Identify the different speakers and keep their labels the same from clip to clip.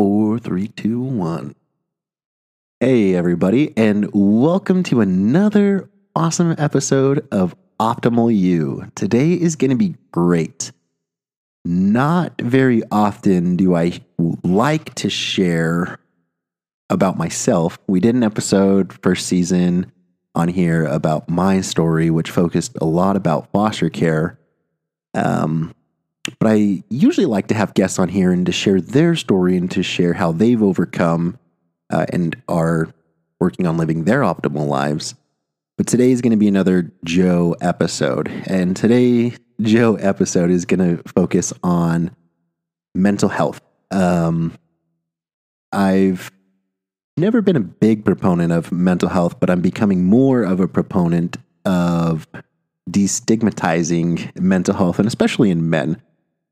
Speaker 1: Four, three, two, one. Hey, everybody, and welcome to another awesome episode of Optimal You. Today is going to be great. Not very often do I like to share about myself. We did an episode first season on here about my story, which focused a lot about foster care. Um, but I usually like to have guests on here and to share their story and to share how they've overcome uh, and are working on living their optimal lives. But today is going to be another Joe episode. And today, Joe episode is going to focus on mental health. Um, I've never been a big proponent of mental health, but I'm becoming more of a proponent of destigmatizing mental health, and especially in men.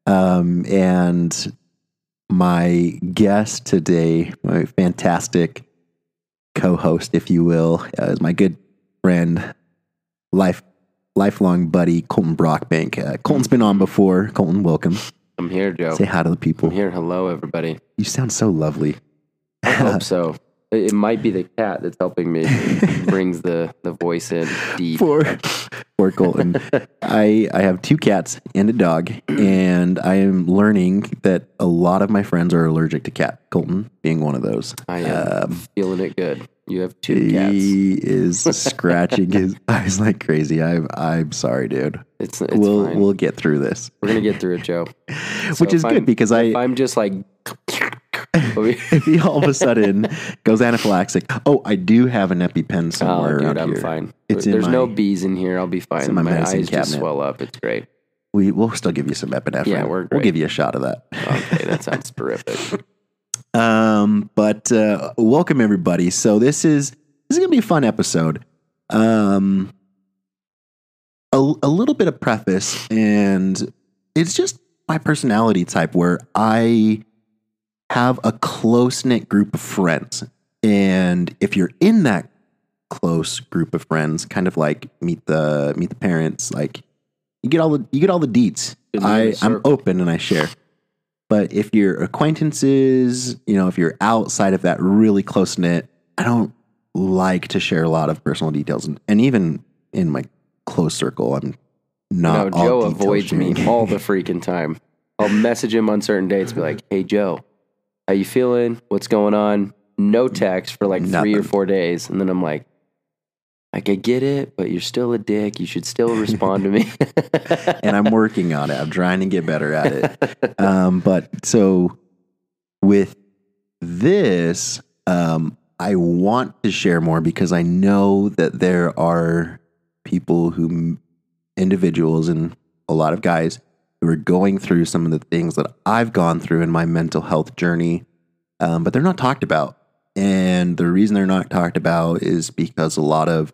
Speaker 1: Um, and my guest today, my fantastic co-host, if you will, uh, is my good friend, life lifelong buddy Colton Brockbank. Uh, Colton's been on before. Colton, welcome.
Speaker 2: I'm here, Joe.
Speaker 1: Say hi to the people.
Speaker 2: I'm here. Hello, everybody.
Speaker 1: You sound so lovely.
Speaker 2: I hope so. It, might be the cat that's helping me. Brings the, the voice in deep.
Speaker 1: Poor, poor Colton. I I have two cats and a dog, and I am learning that a lot of my friends are allergic to cat. Colton being one of those.
Speaker 2: I am
Speaker 1: Um,
Speaker 2: feeling it good. You have two cats.
Speaker 1: He is scratching his eyes like crazy. I'm I'm sorry, dude.
Speaker 2: It's, it's
Speaker 1: we'll
Speaker 2: fine.
Speaker 1: we'll get through this,
Speaker 2: We're gonna get through it, Joe. So
Speaker 1: which is good
Speaker 2: I'm-
Speaker 1: because I
Speaker 2: I'm just like.
Speaker 1: if he all of a sudden goes anaphylactic. Oh, I do have an EpiPen somewhere.
Speaker 2: Oh,
Speaker 1: somewhere
Speaker 2: dude, I'm
Speaker 1: here.
Speaker 2: fine.
Speaker 1: It's in
Speaker 2: There's
Speaker 1: my,
Speaker 2: no bees in here. I'll be fine.
Speaker 1: in my
Speaker 2: my eyes just swell up. It's great.
Speaker 1: We we'll still give you some epinephrine.
Speaker 2: Yeah, we're
Speaker 1: we'll give you a shot of that.
Speaker 2: Okay, that sounds terrific.
Speaker 1: Um, but uh, welcome everybody. So this is this is gonna be a fun episode. Um, a, a little bit of preface, and it's just my personality type where I have a close knit group of friends, and if you're in that close group of friends, kind of like meet the meet the parents, like you get all the you get all the deets. I I'm open and I share. But if you're acquaintances, you know, if you're outside of that really close knit, I don't like to share a lot of personal details. And, and even in my close circle, I'm
Speaker 2: No,
Speaker 1: not. all
Speaker 2: Joe avoids me all the freaking time. I'll message him on certain dates, be like, "Hey, Joe, how you feeling? What's going on?" No text for like three or four days, and then I'm like, "I could get it, but you're still a dick. You should still respond to me."
Speaker 1: and I'm working on it. I'm trying to get better at it. Um, but so with this, um, I want to share more because I know that there are people who, individuals, and a lot of guys who are going through some of the things that I've gone through in my mental health journey, um, but they're not talked about. And the reason they're not talked about is because a lot of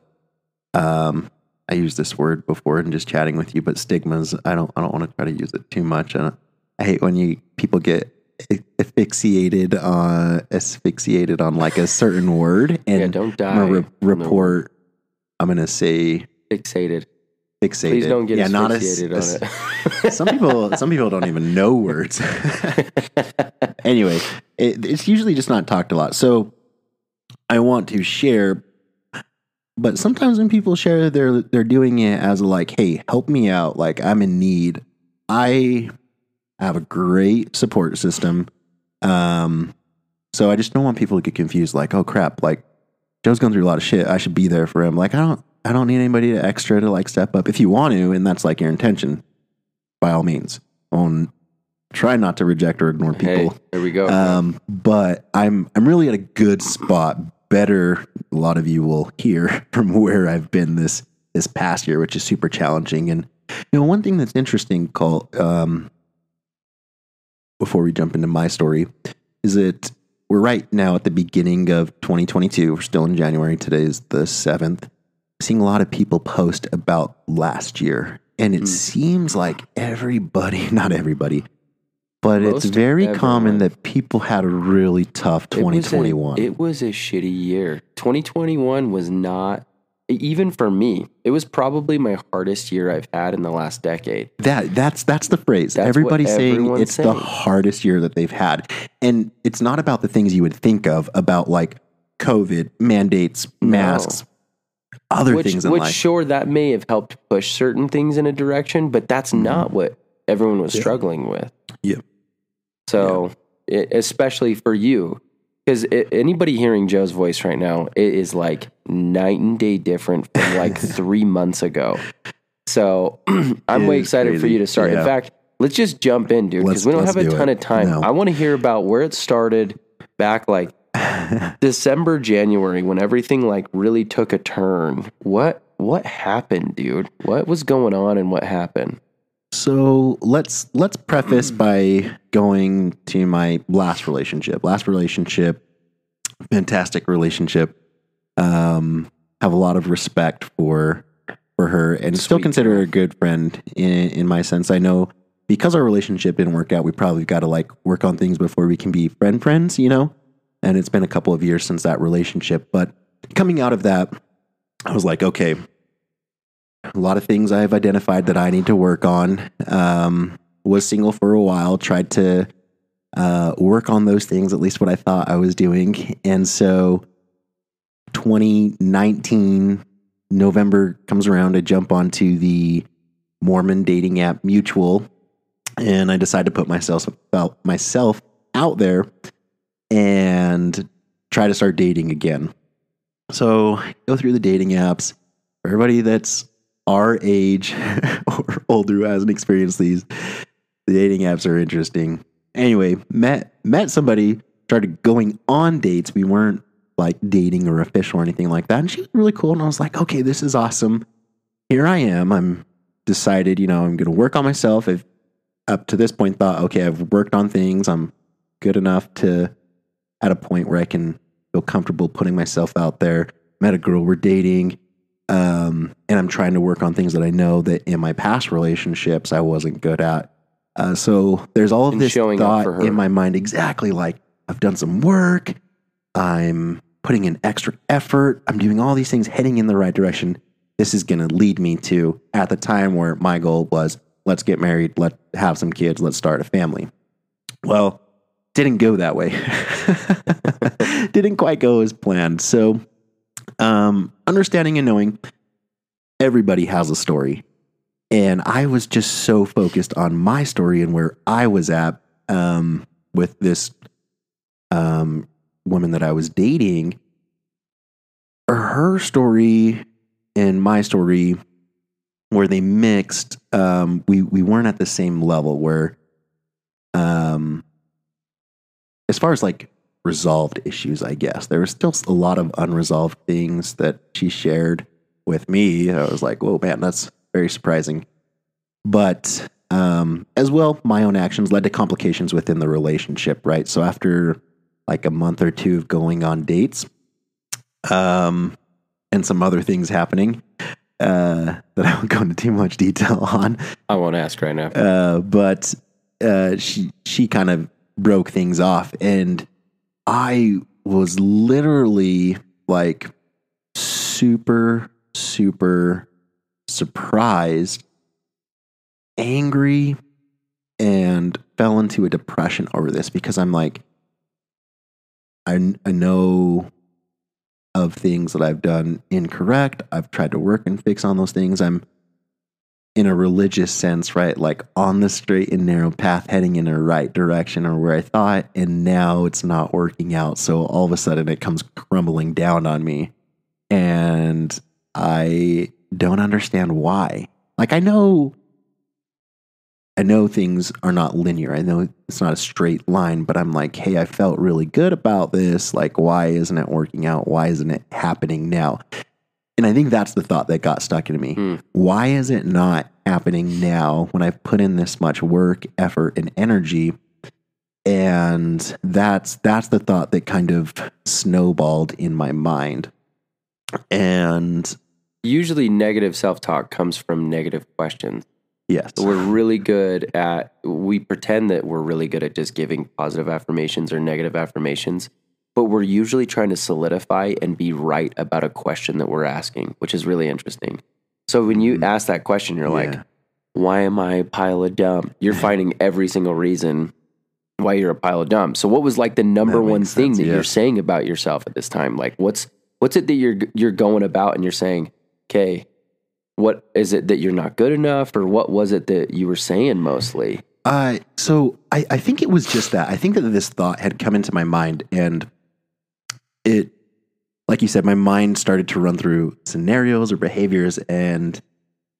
Speaker 1: um, I used this word before in just chatting with you, but stigmas. I don't. I don't want to try to use it too much. I, I hate when you people get asphyxiated on asphyxiated on like a certain word. And
Speaker 2: yeah, don't die.
Speaker 1: I'm re- report. I'm gonna say
Speaker 2: fixated.
Speaker 1: fixated.
Speaker 2: Please don't get
Speaker 1: yeah, not as-
Speaker 2: asphyxiated
Speaker 1: as-
Speaker 2: on it.
Speaker 1: some people some people don't even know words anyway it, it's usually just not talked a lot so i want to share but sometimes when people share they're they're doing it as a like hey help me out like i'm in need i have a great support system um so i just don't want people to get confused like oh crap like joe's going through a lot of shit i should be there for him like i don't i don't need anybody to extra to like step up if you want to and that's like your intention by all means. On try not to reject or ignore
Speaker 2: hey,
Speaker 1: people.
Speaker 2: there we go.
Speaker 1: um, but I'm I'm really at a good spot. Better, a lot of you will hear from where I've been this this past year, which is super challenging. And you know, one thing that's interesting, call um, before we jump into my story, is that we're right now at the beginning of 2022. We're still in January. Today is the seventh. Seeing a lot of people post about last year, and it
Speaker 2: Mm.
Speaker 1: seems like everybody, not everybody, but it's
Speaker 2: Most
Speaker 1: very common that people had a really tough
Speaker 2: It was a-
Speaker 1: 2021.
Speaker 2: It was a shitty year. 2021 was not even for me, it was probably my hardest year I've had in the last decade.
Speaker 1: That that's that's the phrase.
Speaker 2: That's what
Speaker 1: Everybody's saying
Speaker 2: everyone's
Speaker 1: it's the
Speaker 2: saying.
Speaker 1: hardest year that they've had, and it's not about the things you would think of about like COVID mandates, masks, other
Speaker 2: which,
Speaker 1: things in
Speaker 2: which
Speaker 1: life.
Speaker 2: sure that may have helped push certain things in a direction, but that's mm-hmm. not what everyone was struggling with.
Speaker 1: Yeah.
Speaker 2: So, i especially for you, because anybody hearing Joe's voice right now, it is like night and day different from like three months ago. So, I'm
Speaker 1: It
Speaker 2: way excited for you to start.
Speaker 1: Yeah.
Speaker 2: In fact, let's just jump in, dude, because we don't have a ton
Speaker 1: it.
Speaker 2: of time.
Speaker 1: No.
Speaker 2: I want to hear about where it started back like December, January, when everything like really took a turn. What what happened, dude? What was going on and what happened?
Speaker 1: So let's let's preface by going to my last relationship. Last relationship, fantastic relationship. Um, have a lot of respect for for her, and still consider her a good friend. In in my sense, I know because our relationship didn't work out, we probably got to like work on things before we can be friend friends. You know, and it's been a couple of years since that relationship, but coming out of that, I was like, okay, a lot of things I've identified that I need to work on. Um, was single for a while, tried to uh, work on those things, at least what I thought I was doing. And so 2019, November comes around, I jump onto the Mormon dating app Mutual, and I decide to put myself out, myself out there and try to start dating again. So go through the dating apps. For everybody that's our age or older who hasn't experienced these, the dating apps are interesting. Anyway, met met somebody, started going on dates. We weren't like dating or official or anything like that. And she was really cool. And I was like, okay, this is awesome. Here I am. I'm decided, you know, I'm going to work on myself. I've up to this point thought, okay, I've worked on things. I'm good enough to at a point where I can feel comfortable putting myself out there. Met a girl, we're dating. Um, and I'm trying to work on things that I know that in my past relationships I wasn't good at. Uh, so there's all of
Speaker 2: And
Speaker 1: this thought in my mind exactly like I've done some work. I'm putting in extra effort. I'm doing all these things heading in the right direction. This is going to lead me to at the time where my goal was let's get married, let's have some kids, let's start a family. Well, didn't go that way. didn't quite go as planned. So, um, understanding and knowing everybody has a story. And I was just so focused on my story and where I was at um, with this um, woman that I was dating. Her story and my story, where they mixed, um, we we weren't at the same level. Where, um, as far as like resolved issues, I guess there was still a lot of unresolved things that she shared with me. I was like, "Whoa, man, that's very surprising." But um, as well, my own actions led to complications within the relationship. Right, so after like a month or two of going on dates, um, and some other things happening uh, that I won't go into too much detail on.
Speaker 2: I won't ask right now.
Speaker 1: Uh, but uh, she she kind of broke things off, and I was literally like super super surprised, angry, and fell into a depression over this because I'm like, I I know of things that I've done incorrect. I've tried to work and fix on those things. I'm in a religious sense, right? Like on the straight and narrow path, heading in a right direction or where I thought, and now it's not working out. So all of a sudden it comes crumbling down on me. And I don't understand why. Like I know I know things are not linear. I know it's not a straight line, but I'm like, hey, I felt really good about this. Like, why isn't it working out? Why isn't it happening now? And I think that's the thought that got stuck in me.
Speaker 2: Hmm.
Speaker 1: Why is it not happening now when I've put in this much work, effort, and energy? And that's that's the thought that kind of snowballed in my mind. And
Speaker 2: Usually, negative self talk comes from negative questions.
Speaker 1: yes,
Speaker 2: We're really good at, we pretend that we're really good at just giving positive affirmations or negative affirmations. But we're usually trying to solidify and be right about a question that we're asking, which is really interesting. So when you ask that question, you're like,
Speaker 1: Mm-hmm.
Speaker 2: Why am I a pile of dump? You're finding every single reason why you're a pile of dump. So what was like the number one
Speaker 1: makes
Speaker 2: thing
Speaker 1: sense,
Speaker 2: that
Speaker 1: yeah.
Speaker 2: you're saying about yourself at this time? Like what's what's it that you're you're going about and you're saying, okay, what is it that you're not good enough, or what was it that you were saying mostly?
Speaker 1: Uh, so I, I think it was just that. I think that this thought had come into my mind, and it, like you said, my mind started to run through scenarios or behaviors and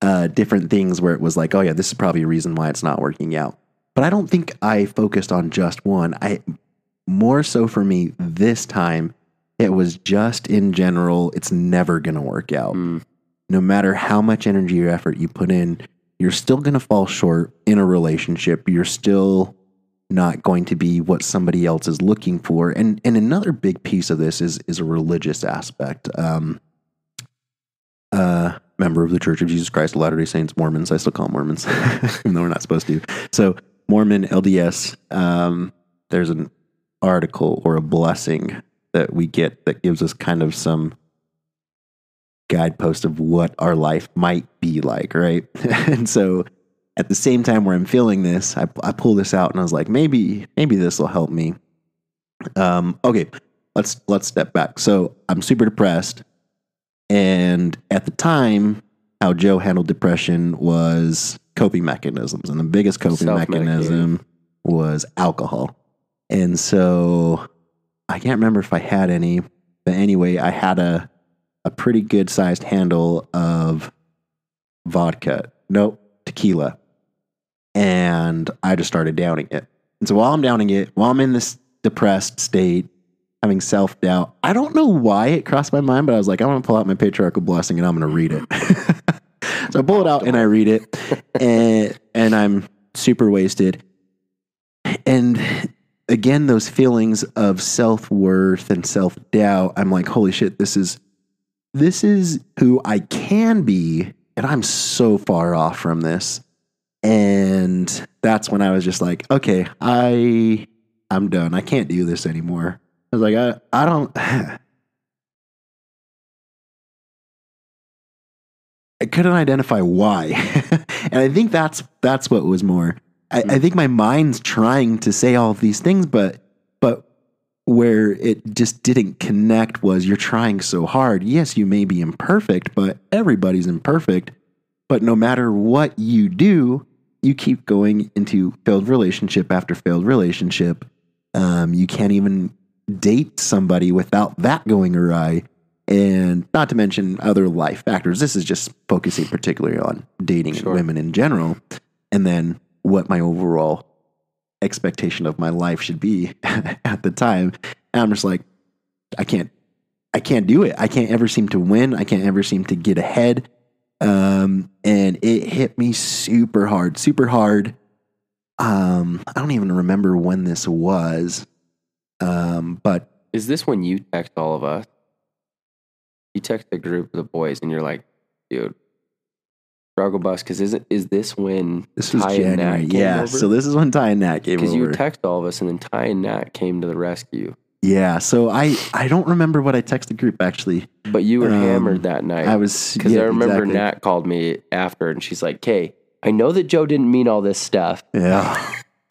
Speaker 1: uh, different things where it was like, oh yeah, this is probably a reason why it's not working out. But I don't think I focused on just one. I more so for me this time, it was just in general, it's never going to work out
Speaker 2: Mm,
Speaker 1: no matter how much energy or effort you put in, you're still going to fall short in a relationship. You're still not going to be what somebody else is looking for. And and another big piece of this is is a religious aspect. Um, uh, member of the Church of Jesus Christ of Latter Day Saints, Mormons. I still call them Mormons, even though we're not supposed to. So Mormon LDS. Um, there's an article or a blessing that we get that gives us kind of some guidepost of what our life might be like, right? and so at the same time where I'm feeling this, I, I pull this out and I was like, maybe, maybe this will help me. Um, okay, let's let's step back. So I'm super depressed, and at the time, how Joe handled depression was coping mechanisms, and the biggest coping mechanism was alcohol. And so I can't remember if I had any, but anyway, I had a a pretty good sized handle of vodka. Nope, tequila. And I just started downing it. And so while I'm downing it, while I'm in this depressed state, having self doubt, I don't know why it crossed my mind, but I was like, I'm going to pull out my patriarchal blessing and I'm going to read it. so I pull it out and I read it, and, and I'm super wasted. And again, those feelings of self worth and self doubt, I'm like, holy shit, this is this is who I can be, and I'm so far off from this. And that's when I was just like, okay, I I'm done. I can't do this anymore. I was like, I I don't I couldn't identify why. and I think that's that's what was more. I, I mm. think my mind's trying to say all of these things, but but where it just didn't connect was you're trying so hard. Yes, you may be imperfect, but everybody's imperfect. But no matter what you do, you keep going into failed relationship after failed relationship. Um, you can't even date somebody without that going awry. And not to mention other life factors. This is just focusing particularly on dating
Speaker 2: Sure.
Speaker 1: and women in general. And then what my overall expectation of my life should be at the time. And I'm just like, I can't, I can't do it. I can't ever seem to win. I can't ever seem to get ahead. Um, and it hit me super hard, super hard. Um, I don't even remember when this was. Um, but
Speaker 2: Is this when you text all of us? You text the group of the boys and you're like, dude, struggle bus. Because is it is this when
Speaker 1: this was
Speaker 2: Ty
Speaker 1: January. Yeah.
Speaker 2: over?
Speaker 1: So this is when Ty and Nat came
Speaker 2: Because you
Speaker 1: over.
Speaker 2: text all of us and then Ty and Nat came to the rescue.
Speaker 1: Yeah. So I, I don't remember what I texted the group actually.
Speaker 2: But you were
Speaker 1: Um,
Speaker 2: hammered that night.
Speaker 1: I was,
Speaker 2: Because
Speaker 1: yeah,
Speaker 2: I remember
Speaker 1: exactly.
Speaker 2: Nat called me after and she's like, "Kay, I know that Joe didn't mean all this stuff.
Speaker 1: Yeah.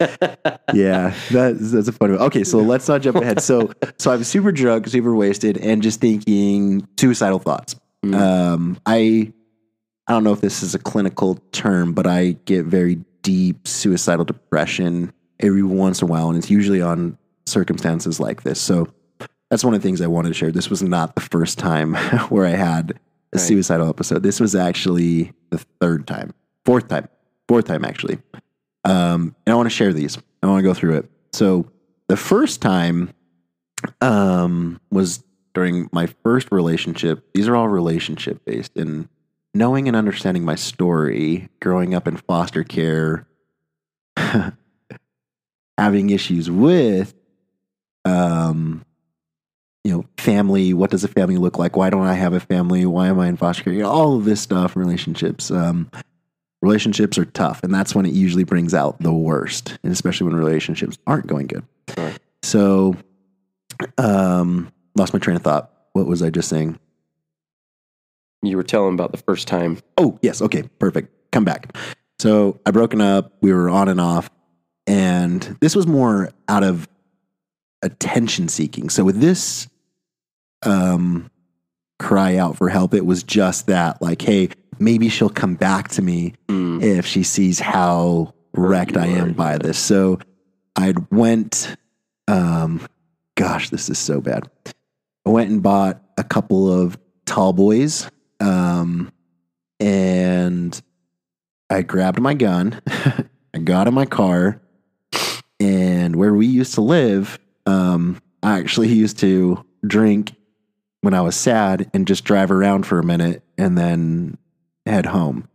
Speaker 1: yeah, that's that's a funny one. Okay, so let's not jump ahead. So so I'm super drunk, super wasted, and just thinking suicidal thoughts.
Speaker 2: Mm.
Speaker 1: Um, I I don't know if this is a clinical term, but I get very deep suicidal depression every once in a while, and it's usually on circumstances like this. So that's one of the things I wanted to share. This was not the first time where I had a
Speaker 2: Right.
Speaker 1: suicidal episode. This was actually the third time, fourth time, fourth time actually. Um, and I want to share these. I want to go through it. So the first time um, was during my first relationship. These are all relationship based, and knowing and understanding my story, growing up in foster care, having issues with, um, you know, family. What does a family look like? Why don't I have a family? Why am I in foster care? You know, all of this stuff, relationships. Um, relationships are tough, and that's when it usually brings out the worst, and especially when relationships aren't going good. So, Um, lost my train of thought. What was I just saying?
Speaker 2: You were telling about the first time.
Speaker 1: Oh, yes. Okay, perfect. Come back. So I broken up. We were on and off, and this was more out of attention seeking. So with this, um, cry out for help, it was just that, like, hey, maybe she'll come back to me
Speaker 2: Mm.
Speaker 1: if she sees how wrecked I am by this. So I went, um, gosh, this is so bad. I went and bought a couple of tall boys, um, and I grabbed my gun. I got in my car, and where we used to live, um, I actually used to drink when I was sad and just drive around for a minute and then head home.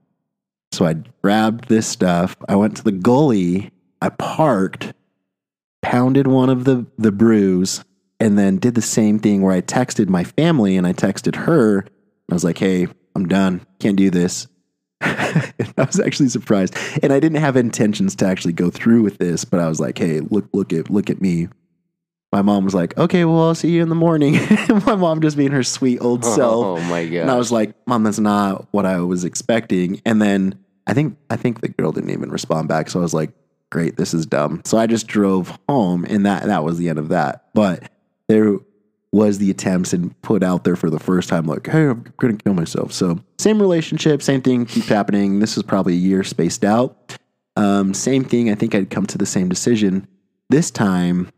Speaker 1: So I grabbed this stuff. I went to the gully. I parked, pounded one of the the brews, and then did the same thing where I texted my family and I texted her. I was like, "Hey, I'm done. Can't do this." I was actually surprised, and I didn't have intentions to actually go through with this, but I was like, "Hey, look, look at, look at me." My mom was like, "Okay, well, I'll see you in the morning." my mom just being her sweet old self.
Speaker 2: Oh my god!
Speaker 1: And I was like, "Mom, that's not what I was expecting." And then I think I think the girl didn't even respond back, so I was like, "Great, this is dumb." So I just drove home, and that that was the end of that. But there was the attempts and put out there for the first time, like, "Hey, I'm gonna kill myself." So same relationship, same thing keeps happening. This was probably a year spaced out. Um, same thing. I think I'd come to the same decision. This time,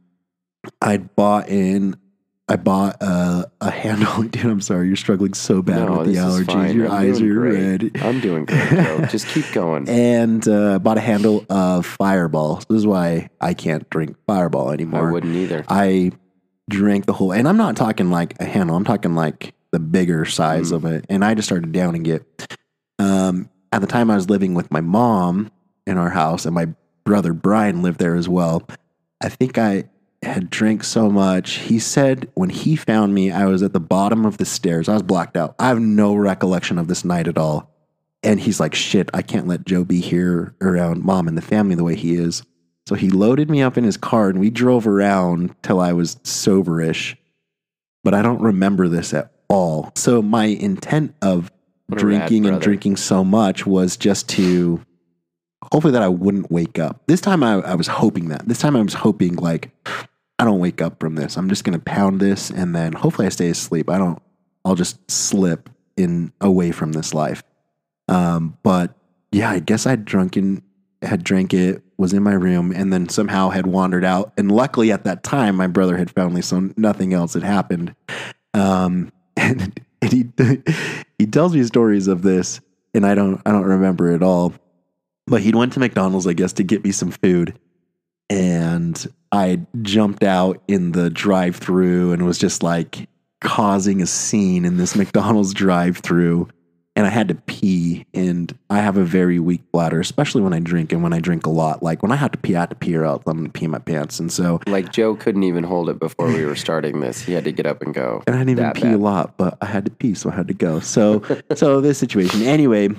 Speaker 1: I'd bought in. I bought a, a handle. Dude, I'm sorry. You're struggling so bad
Speaker 2: no,
Speaker 1: with the allergies. Your
Speaker 2: I'm
Speaker 1: eyes are
Speaker 2: great.
Speaker 1: red.
Speaker 2: I'm doing great. Just keep going.
Speaker 1: And uh, bought a handle of Fireball. This is why I can't drink Fireball anymore.
Speaker 2: I wouldn't either.
Speaker 1: I drank the whole, and I'm not talking like a handle. I'm talking like the bigger size
Speaker 2: Mm.
Speaker 1: of it. And I just started downing it. Um, at the time, I was living with my mom in our house, and my brother Brian lived there as well. I think I had drank so much. He said when he found me, I was at the bottom of the stairs. I was blacked out. I have no recollection of this night at all. And he's like, shit, I can't let Joe be here around mom and the family the way he is. So he loaded me up in his car and we drove around till I was soberish. But I don't remember this at all. So my intent of
Speaker 2: rad
Speaker 1: drinking and drinking so much was just to hopefully that I wouldn't wake up. This time I, I was hoping that. This time I was hoping like I don't wake up from this. I'm just gonna pound this and then hopefully I stay asleep. I don't I'll just slip in away from this life. Um, but yeah, I guess I'd drunken had drank it, was in my room, and then somehow had wandered out. And luckily at that time my brother had found me, so nothing else had happened. Um, and, and he he tells me stories of this, and I don't I don't remember it all. But he'd went to McDonald's, I guess, to get me some food, and I jumped out in the drive-through and was just like causing a scene in this McDonald's drive-through. And I had to pee, and I have a very weak bladder, especially when I drink and when I drink a lot. Like when I have to pee, I have to pee or else I'm gonna pee in my pants. And so
Speaker 2: Like Joe couldn't even hold it before we were starting this. He had to get up and go.
Speaker 1: and I didn't even
Speaker 2: That
Speaker 1: pee
Speaker 2: bad.
Speaker 1: a lot, but I had to pee, so I had to go. So, so this situation. Anyway,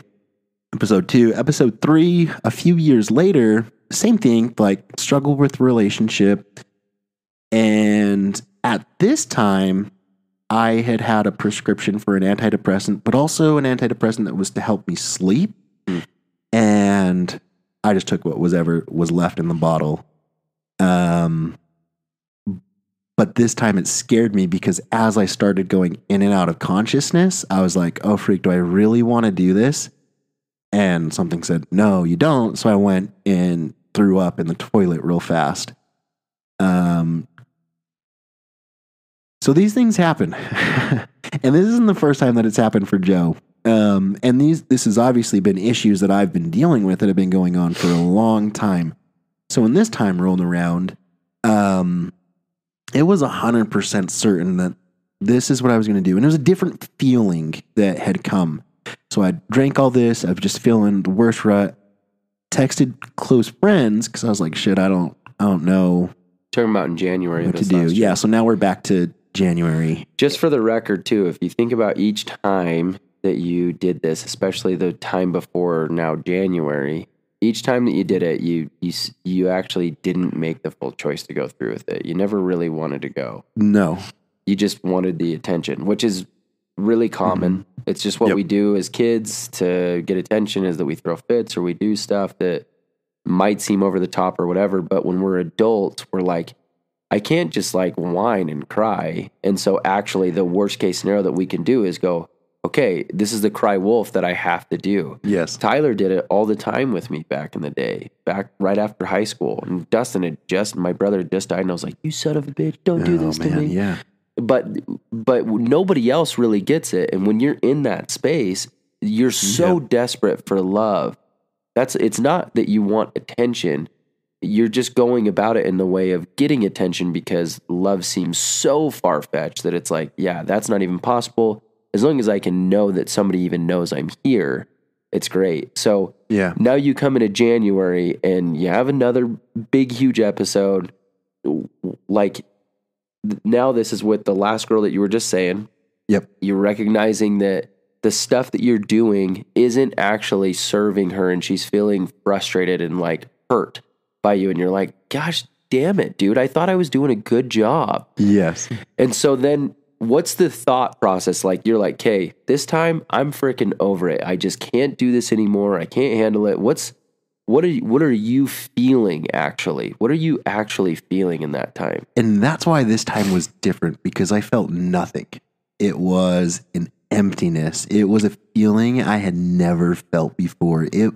Speaker 1: episode two, episode three. A few years later, same thing. Like struggle with relationship, and at this time, I had had a prescription for an antidepressant, but also an antidepressant that was to help me sleep.
Speaker 2: Mm.
Speaker 1: And I just took what was ever was left in the bottle. Um, but this time it scared me because as I started going in and out of consciousness, I was like, oh, freak, do I really want to do this? And something said, no, you don't. So I went and threw up in the toilet real fast. Um, so these things happen. and this isn't the first time that it's happened for Joe. Um, and these, this has obviously been issues that I've been dealing with that have been going on for a long time. So when this time rolled around, um, it was 100% certain that this is what I was going to do. And it was a different feeling that had come. So I drank all this. I was just feeling the worst rut. Texted close friends because I was like, shit, I don't, I don't know
Speaker 2: Talking about in January.
Speaker 1: what to
Speaker 2: this
Speaker 1: do.
Speaker 2: last year.
Speaker 1: Yeah. So now we're back to January.
Speaker 2: Just for the record, too, if you think about each time that you did this, especially the time before now January, each time that you did it, you you s- you actually didn't make the full choice to go through with it. You never really wanted to go.
Speaker 1: No.
Speaker 2: You just wanted the attention, which is really mm-hmm. common. It's just what
Speaker 1: Yep.
Speaker 2: we do as kids to get attention is that we throw fits or we do stuff that might seem over the top or whatever. But when we're adults, we're like, I can't just like whine and cry. And so actually the worst case scenario that we can do is go, okay, this is the cry wolf that I have to do.
Speaker 1: Yes.
Speaker 2: Tyler did it all the time with me back in the day, back right after high school. And Dustin had just, my brother had just died, and I was like, "You son of a bitch, don't do
Speaker 1: oh
Speaker 2: this to me."
Speaker 1: yeah.
Speaker 2: But but nobody else really gets it. And when you're in that space, you're so desperate for love. That's it's not that you want attention. You're just going about it in the way of getting attention because love seems so far fetched that it's like, yeah, that's not even possible. As long as I can know that somebody even knows I'm here, it's great. So
Speaker 1: Yeah.
Speaker 2: now you come into January and you have another big, huge episode. Like now, this is with the last girl that you were just saying.
Speaker 1: Yep.
Speaker 2: You're recognizing that the stuff that you're doing isn't actually serving her and she's feeling frustrated and like hurt by you. And you're like, gosh damn it, dude. I thought I was doing a good job.
Speaker 1: Yes.
Speaker 2: And so then what's the thought process like? You're like, okay, this time I'm freaking over it. I just can't do this anymore. I can't handle it. What's what are you, what are you feeling actually? What are you actually feeling in that time?
Speaker 1: And that's why this time was different because I felt nothing. It was an emptiness. It was a feeling I had never felt before. It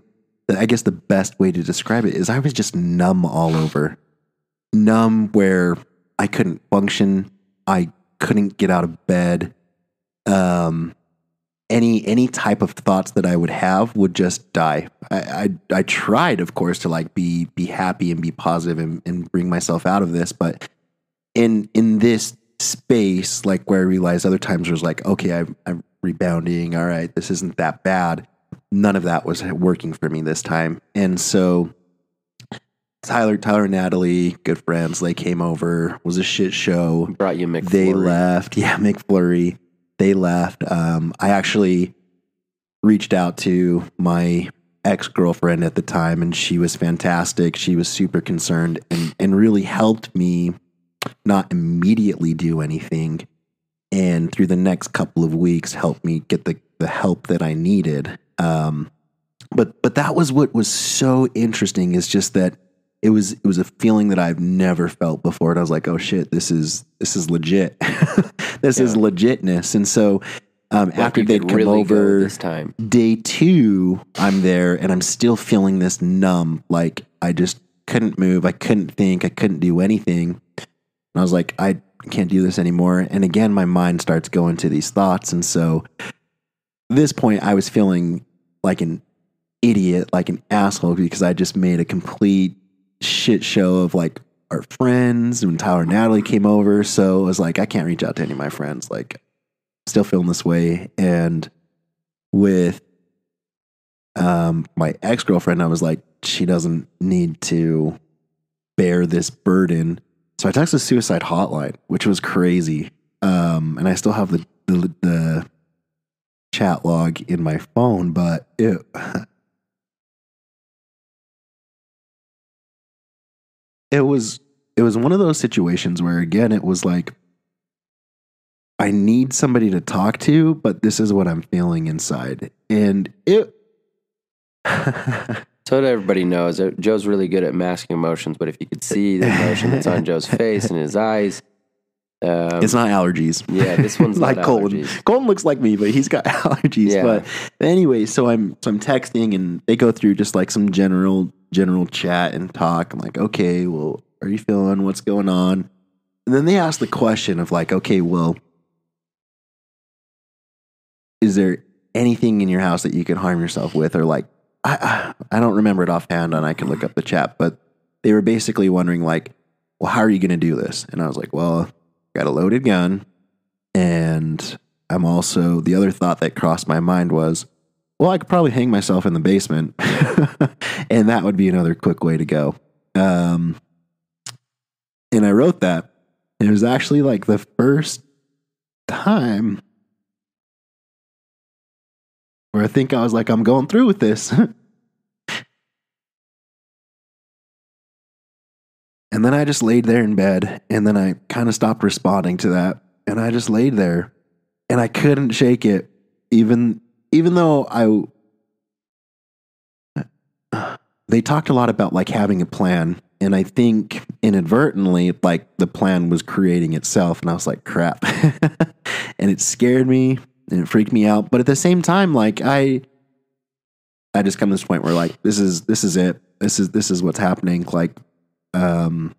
Speaker 1: I guess the best way to describe it is I was just numb all over. Numb where I couldn't function. I couldn't get out of bed. Um any any type of thoughts that I would have would just die. I I, I tried, of course, to like be be happy and be positive and, and bring myself out of this, but in in this space, like where I realized other times was like, okay, I'm, I'm rebounding. All right, this isn't that bad. None of that was working for me this time, and so Tyler, Tyler, and Natalie, good friends, they came over. Was a shit show
Speaker 2: Brought you McFlurry.
Speaker 1: they left. Yeah, McFlurry. They left. Um, I actually reached out to my ex girlfriend at the time, and she was fantastic. She was super concerned and and really helped me not immediately do anything, and through the next couple of weeks, helped me get the the help that I needed. Um, but but that was what was so interesting is just that it was it was a feeling that I've never felt before, and I was like, oh shit, this is this is legit, this is legitness. And so um,
Speaker 2: Like
Speaker 1: after they'd come
Speaker 2: really
Speaker 1: over
Speaker 2: this time.
Speaker 1: day two, I'm there and I'm still feeling this numb. Like I just couldn't move. I couldn't think. I couldn't do anything. And I was like, I can't do this anymore. And again, my mind starts going to these thoughts. And so this point, I was feeling like an idiot, like an asshole because I just made a complete shit show of like our friends when Tyler and Natalie came over. So I was like, I can't reach out to any of my friends. Like, still feeling this way. And with um, my ex girlfriend, I was like, she doesn't need to bear this burden. So I texted the suicide hotline, which was crazy. Um, and I still have the, the, the chat log in my phone, but it, it was it was one of those situations where again it was like I need somebody to talk to, but this is what I'm feeling inside. And it
Speaker 2: So that everybody knows, Joe's really good at masking emotions. But if you could see the emotion that's on Joe's face and his eyes, um,
Speaker 1: it's not allergies.
Speaker 2: yeah, this one's
Speaker 1: like
Speaker 2: not
Speaker 1: Colton.
Speaker 2: allergies.
Speaker 1: Colton looks like me, but he's got allergies.
Speaker 2: Yeah.
Speaker 1: But anyway, so I'm so I'm texting and they go through just like some general general chat and talk. I'm like, okay, well, are you feeling? What's going on? And then they ask the question of like, okay, well, is there anything in your house that you can harm yourself with, or like, I I, I don't remember it offhand, and I can look up the chat, but they were basically wondering like, well, how are you going to do this? And I was like, well, got a loaded gun. And I'm also, the other thought that crossed my mind was, well, I could probably hang myself in the basement, and that would be another quick way to go. Um, and I wrote that. It was actually like the first time where I think I was like, I'm going through with this. and then I just laid there in bed, and then I kind of stopped responding to that. And I just laid there, and I couldn't shake it, even even though I they talked a lot about like having a plan. And I think inadvertently, like the plan was creating itself. And I was like, crap. and it scared me and it freaked me out. But at the same time, like I I just come to this point where like this is this is it. This is this is what's happening. Like um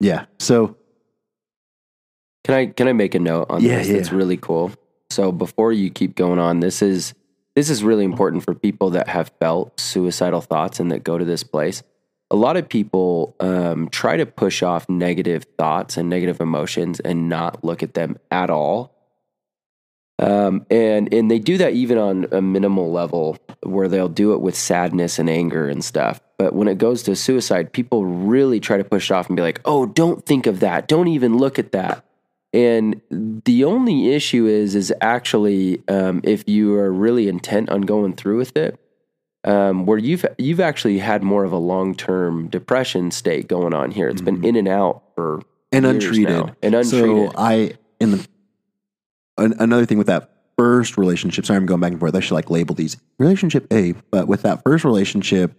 Speaker 1: yeah. So
Speaker 2: Can I can I make a note on
Speaker 1: Yeah,
Speaker 2: this?
Speaker 1: yeah.
Speaker 2: That's really cool. So before you keep going on, this is this is really important for people that have felt suicidal thoughts and that go to this place. A lot of people um, try to push off negative thoughts and negative emotions and not look at them at all. Um, and and they do that even on a minimal level where they'll do it with sadness and anger and stuff. But when it goes to suicide, people really try to push it off and be like, "Oh, don't think of that. Don't even look at that." And the only issue is, is actually um, if you are really intent on going through with it, um, where you've you've actually had more of a long term depression state going on here. It's been in and out for
Speaker 1: and
Speaker 2: years
Speaker 1: untreated.
Speaker 2: now. and untreated.
Speaker 1: So I in the an, another thing with that first relationship. Sorry, I'm going back and forth. I should like label these relationship A. But with that first relationship,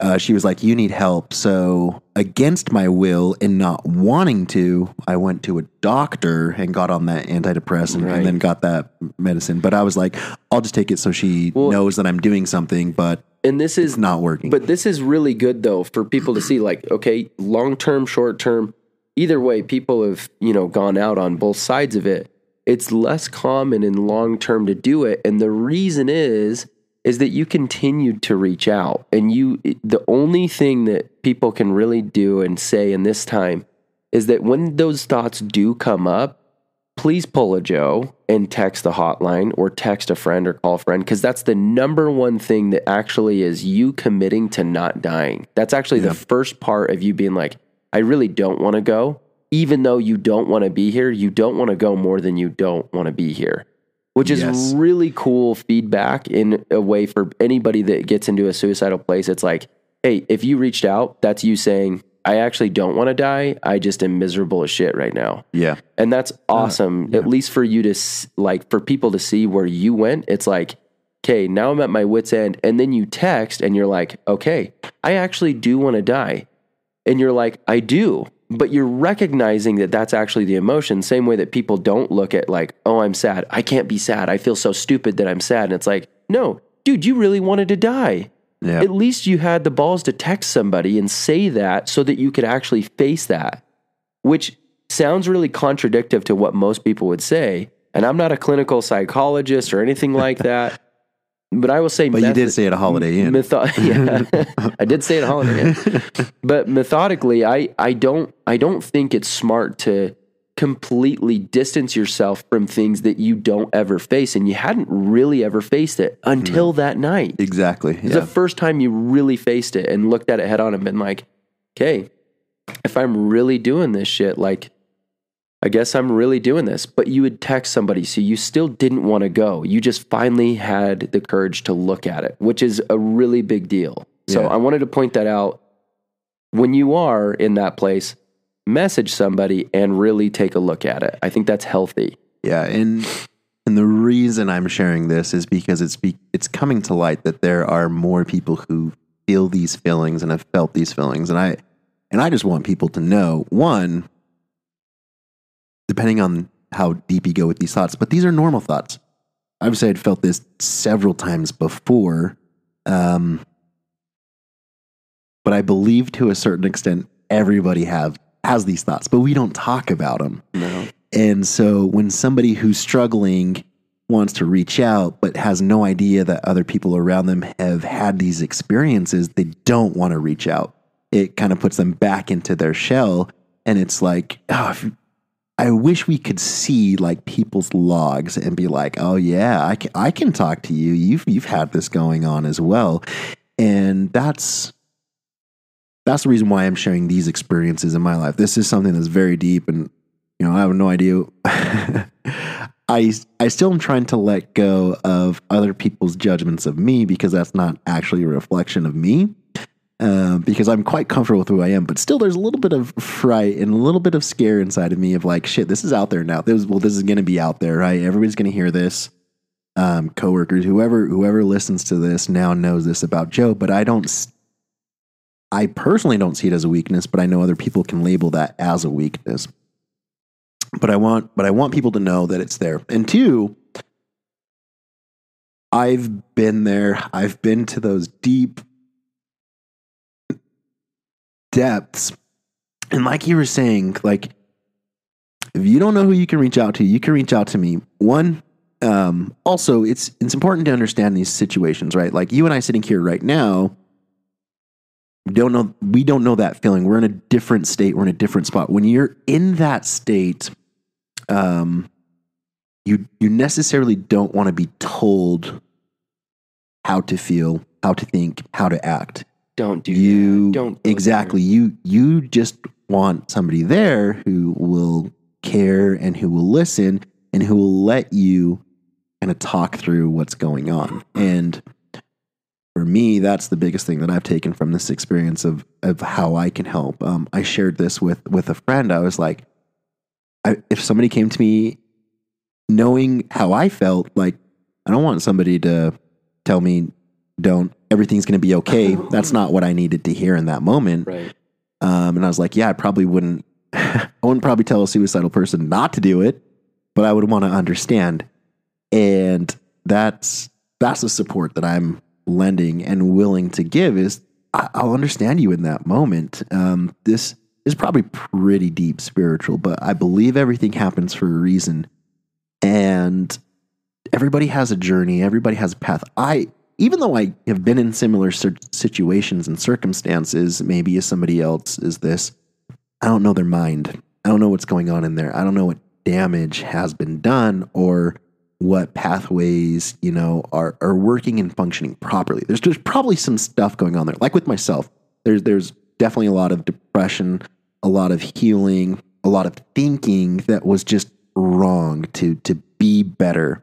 Speaker 1: uh, she was like, "You need help." So against my will and not wanting to, I went to a doctor and got on that antidepressant
Speaker 2: Right.
Speaker 1: and then got that medicine. But I was like, "I'll just take it so she
Speaker 2: Well-
Speaker 1: knows that I'm doing something." But
Speaker 2: and this is
Speaker 1: it's not working.
Speaker 2: But this is really good though for people to see like okay, long term, short term, either way people have, you know, gone out on both sides of it. It's less common in long term to do it and the reason is is that you continued to reach out and you the only thing that people can really do and say in this time is that when those thoughts do come up please pull a Joe and text the hotline or text a friend or call a friend because that's the number one thing that actually is you committing to not dying. That's actually the first part of you being like, I really don't want to go. Even though you don't want to be here, you don't want to go more than you don't want to be here, which is
Speaker 1: Yes.
Speaker 2: really cool feedback in a way for anybody that gets into a suicidal place. It's like, hey, if you reached out, that's you saying, I actually don't want to die. I just am miserable as shit right now.
Speaker 1: Yeah,
Speaker 2: and that's uh, awesome at least for you to like for people to see where you went. It's like okay now i'm at my wits end. And then you text and you're like okay i actually do want to die. And you're like i do but you're recognizing that that's actually the emotion same way that people don't look at like oh i'm sad. I can't be sad. I feel so stupid that i'm sad. And it's like no dude you really wanted to die.
Speaker 1: Yeah,
Speaker 2: at least you had the balls to text somebody and say that so that you could actually face that, which sounds really contradictive to what most people would say. And I'm not a clinical psychologist or anything like that, but I will say,
Speaker 1: but you did say at a Holiday Inn.
Speaker 2: Metho- yeah, I did say it a Holiday Inn. but methodically, I, I don't I don't think it's smart to completely distance yourself from things that you don't ever face, and you hadn't really ever faced it until mm-hmm. that night.
Speaker 1: exactly.
Speaker 2: It's
Speaker 1: Yeah.
Speaker 2: the first time you really faced it and looked at it head on and been like, okay, if I'm really doing this shit, like, I guess I'm really doing this. But you would text somebody, so you still didn't want to go. You just finally had the courage to look at it, which is a really big deal. So
Speaker 1: Yeah.
Speaker 2: I wanted to point that out. When you are in that place, message somebody and really take a look at it. I think that's healthy.
Speaker 1: Yeah, and and the reason I'm sharing this is because it's be, it's coming to light that there are more people who feel these feelings and have felt these feelings, and I and I just want people to know one, depending on how deep you go with these thoughts, but these are normal thoughts. Obviously, I'd felt this several times before, um, but I believe to a certain extent everybody have has these thoughts, but we don't talk about them.
Speaker 2: No.
Speaker 1: And so when somebody who's struggling wants to reach out but has no idea that other people around them have had these experiences, they don't want to reach out. It kind of puts them back into their shell. And it's like, oh, if, I wish we could see like people's logs and be like, oh, yeah, I can, I can talk to you. You've, you've had this going on as well. And that's that's the reason why I'm sharing these experiences in my life. This is something that's very deep, and you know, I have no idea. I I still am trying to let go of other people's judgments of me because that's not actually a reflection of me. Uh, because I'm quite comfortable with who I am. But still, there's a little bit of fright and a little bit of scare inside of me of like, shit, this is out there now. This, well, this is going to be out there, right? Everybody's going to hear this. Um, coworkers, whoever whoever listens to this now knows this about Joe. But I don't. I personally don't see it as a weakness, but I know other people can label that as a weakness. But I want, but I want people to know that it's there. And two, I've been there. I've been to those deep depths. And like you were saying, like if you don't know who you can reach out to, you can reach out to me. One, um, also it's it's important to understand these situations, right? Like you and I sitting here right now, don't know we don't know that feeling. We're in a different state, we're in a different spot. When you're in that state, um you you necessarily don't want to be told how to feel, how to think, how to act.
Speaker 2: Don't do
Speaker 1: you
Speaker 2: that. Don't go
Speaker 1: exactly you you just want somebody there who will care and who will listen and who will let you kind of talk through what's going on. And for me, that's the biggest thing that I've taken from this experience of of how I can help. Um, I shared this with with a friend. I was like, I, if somebody came to me knowing how I felt, like I don't want somebody to tell me don't everything's going to be okay. That's not what I needed to hear in that moment.
Speaker 2: Right.
Speaker 1: Um, and I was like, yeah, I probably wouldn't. I wouldn't probably tell a suicidal person not to do it, but I would want to understand. And that's that's the support that I'm lending and willing to give. Is I, will understand you in that moment. Um, this is probably pretty deep spiritual, but I believe everything happens for a reason, and everybody has a journey. Everybody has a path. I even though I have been in similar situations and circumstances, maybe as somebody else is this, I don't know their mind. I don't know what's going on in there. I don't know what damage has been done or what pathways, you know, are are working and functioning properly. There's there's probably some stuff going on there. Like with myself, there's there's definitely a lot of depression, a lot of healing, a lot of thinking that was just wrong to to be better.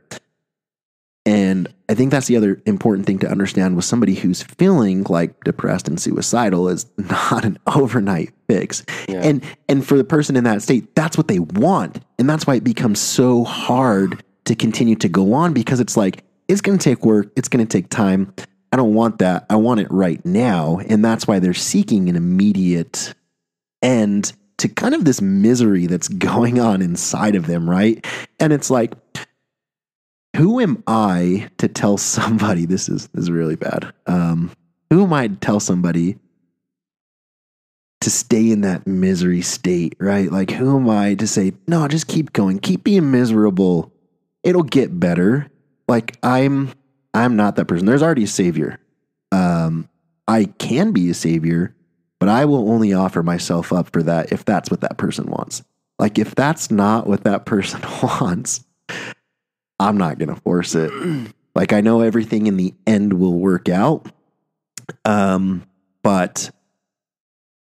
Speaker 1: And I think that's the other important thing to understand with somebody who's feeling like depressed and suicidal is not an overnight fix. Yeah. And and for the person in that state, that's what they want. And that's why it becomes so hard to continue to go on because it's like it's going to take work, it's going to take time. I don't want that. I want it right now. And that's why they're seeking an immediate end to kind of this misery that's going on inside of them, right? And it's like who am I to tell somebody this is this is really bad? Um, who am I to tell somebody to stay in that misery state, right? Like, who am I to say, no, just keep going, keep being miserable. It'll get better. Like, I'm I'm not that person. There's already a savior. Um, I can be a savior, but I will only offer myself up for that if that's what that person wants. Like, if that's not what that person wants, I'm not going to force it. like I know everything in the end will work out. Um, but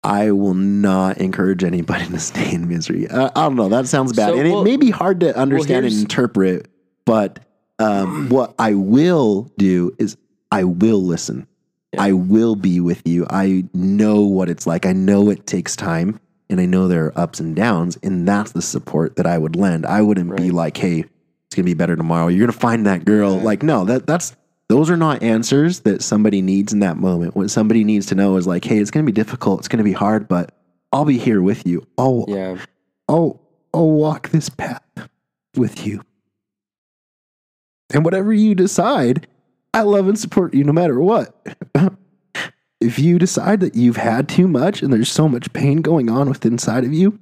Speaker 1: I will not encourage anybody to stay in misery. I, I don't know. That sounds bad. So, and well, it may be hard to understand well, and interpret, but um, what I will do is I will listen. Yeah. I will be with you. I know what it's like. I know it takes time and I know there are ups and downs. And that's the support that I would lend. I wouldn't right. be like, hey, gonna be better tomorrow. You're gonna find that girl. Yeah. Like, no, that that's those are not answers that somebody needs in that moment. What somebody needs to know is like, hey, it's gonna be difficult, it's gonna be hard, but I'll be here with you. I'll yeah. I'll I'll walk this path with you. And whatever you decide, I love and support you no matter what. if you decide that you've had too much and there's so much pain going on within inside of you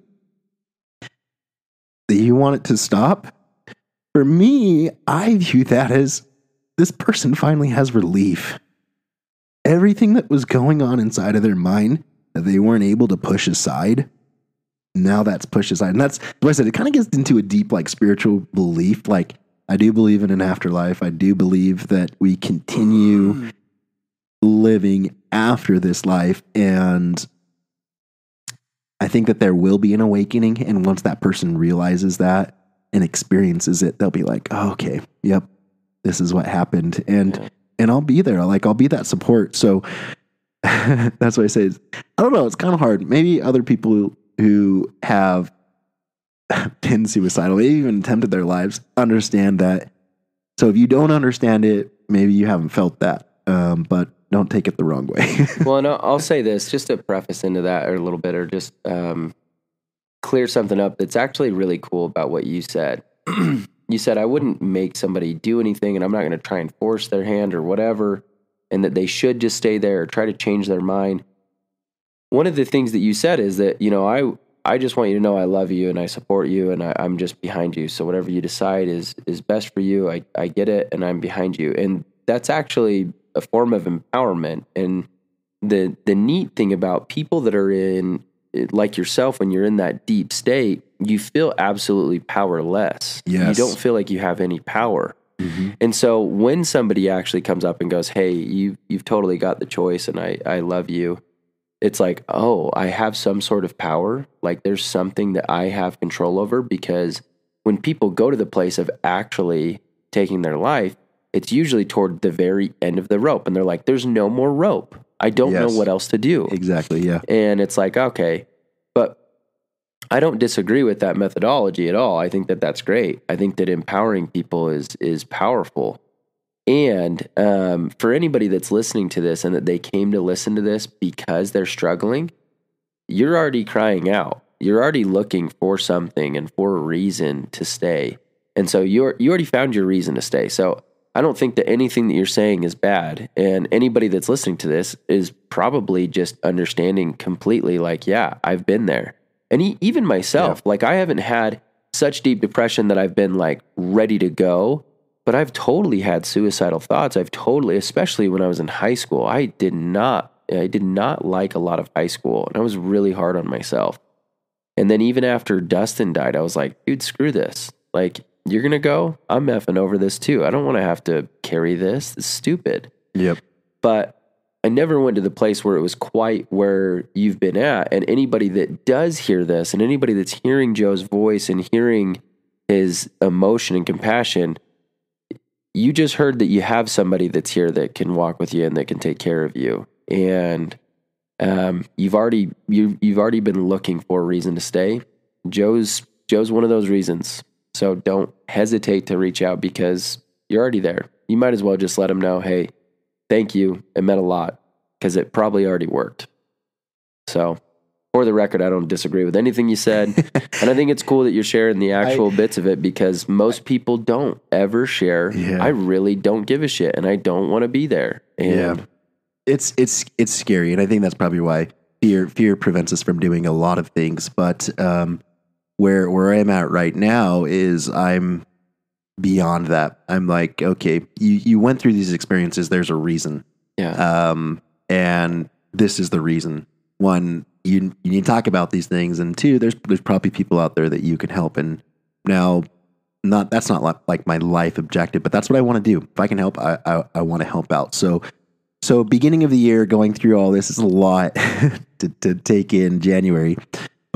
Speaker 1: that you want it to stop, for me, I view that as this person finally has relief. Everything that was going on inside of their mind that they weren't able to push aside, now that's pushed aside. And that's what I said. It kind of gets into a deep, like, spiritual belief. Like, I do believe in an afterlife. I do believe that we continue mm. living after this life. And I think that there will be an awakening. And once that person realizes that, and experiences it, they'll be like, oh, okay, yep, this is what happened. And yeah. and I'll be there. Like I'll be that support. So that's what I say. I don't know. It's kind of hard. Maybe other people who have been suicidal, maybe even attempted their lives, understand that. So if you don't understand it, maybe you haven't felt that. Um, but don't take it the wrong way.
Speaker 2: well, and I'll, I'll say this just to preface into that or a little bit, or just um, clear something up that's actually really cool about what you said. you said I wouldn't make somebody do anything, and I'm not going to try and force their hand or whatever, and that they should just stay there or try to change their mind. One of the things that you said is that you know I I just want you to know I love you and I support you and I, I'm just behind you. So whatever you decide is is best for you. I I get it, and I'm behind you, and that's actually a form of empowerment. And the the neat thing about people that are in like yourself when you're in that deep state, you feel absolutely powerless. You don't feel like you have any power. Mm-hmm. And so when somebody actually comes up and goes, "Hey, you you've totally got the choice and I I love you." It's like, "Oh, I have some sort of power. Like there's something that I have control over because when people go to the place of actually taking their life, it's usually toward the very end of the rope and they're like, "There's no more rope. I don't know what else to do."
Speaker 1: exactly. Yeah.
Speaker 2: And it's like, okay, but I don't disagree with that methodology at all. I think that that's great. I think that empowering people is is powerful. And um, for anybody that's listening to this and that they came to listen to this because they're struggling, you're already crying out. You're already looking for something and for a reason to stay. And so you're you already found your reason to stay. So I don't think that anything that you're saying is bad. And anybody that's listening to this is probably just understanding completely like, yeah, I've been there. And e- even myself, like I haven't had such deep depression that I've been like ready to go, but I've totally had suicidal thoughts. I've totally, especially when I was in high school, I did not I did not like a lot of high school and I was really hard on myself. And then even after Dustin died, I was like, dude, screw this. Like, you're going to go? I'm effing over this too. I don't want to have to carry this. It's stupid.
Speaker 1: Yep.
Speaker 2: But I never went to the place where it was quite where you've been at. And anybody that does hear this and anybody that's hearing Joe's voice and hearing his emotion and compassion, you just heard that you have somebody that's here that can walk with you and that can take care of you. And um, you've already you you've already been looking for a reason to stay. Joe's Joe's one of those reasons. So don't hesitate to reach out because you're already there. You might as well just let them know, hey, thank you. It meant a lot because it probably already worked. So, for the record, I don't disagree with anything you said. and I think it's cool that you're sharing the actual bits of it because most people don't ever share.
Speaker 1: Yeah.
Speaker 2: I really don't give a shit and I don't want to be there. And
Speaker 1: Yeah. it's it's it's scary, and I think that's probably why fear fear prevents us from doing a lot of things. But um, where where I'm at right now is I'm beyond that. I'm like, okay, you you went through these experiences. There's a reason,
Speaker 2: yeah.
Speaker 1: um, and this is the reason. One, you you need to talk about these things, and two, there's there's probably people out there that you can help. And now, not that's not like, my life objective, but that's what I want to do. If I can help, I I, I want to help out. So. So beginning of the year, going through all this is a lot to, to take in January.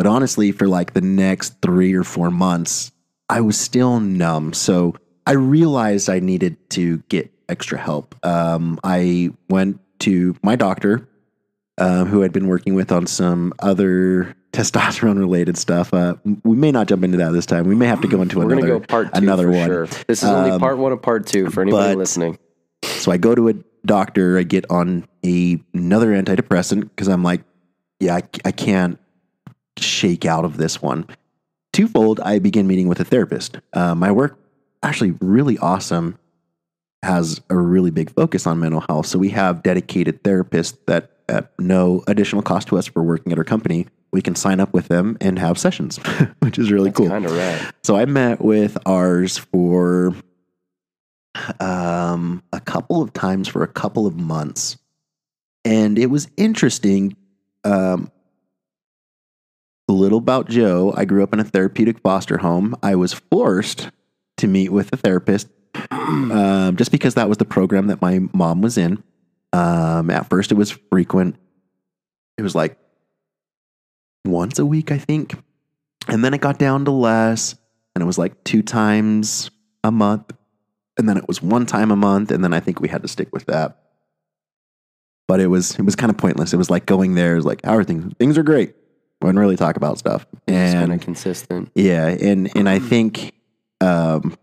Speaker 1: But honestly, for like the next three or four months, I was still numb. So I realized I needed to get extra help. Um, I went to my doctor, um, who I'd been working with on some other testosterone related stuff. Uh, we may not jump into that this time. We may have to go into
Speaker 2: We're
Speaker 1: another
Speaker 2: go part two
Speaker 1: another one.
Speaker 2: sure. This is only
Speaker 1: Um,
Speaker 2: part one of part two for anybody
Speaker 1: but-
Speaker 2: listening.
Speaker 1: So I go to a doctor, I get on a, another antidepressant because I'm like, yeah, I, I can't shake out of this one. Twofold, I begin meeting with a therapist. Uh, my work, actually, really awesome, has a really big focus on mental health. So we have dedicated therapists that, at no additional cost to us for working at our company, we can sign up with them and have sessions, which is really cool.
Speaker 2: Kind of rad.
Speaker 1: So I met with ours for um, a couple of times for a couple of months, and it was interesting. Um, little about Joe. I grew up in a therapeutic foster home. I was forced to meet with a therapist um, just because that was the program that my mom was in. Um, at first, it was frequent. It was like once a week, I think. And then it got down to less, and it was like two times a month. And then it was one time a month, and then I think we had to stick with that. but it was it was kind of pointless. It was like going there, like, how are things? Things are great. Wouldn't really talk about stuff. And
Speaker 2: of consistent.
Speaker 1: yeah, and and I think um,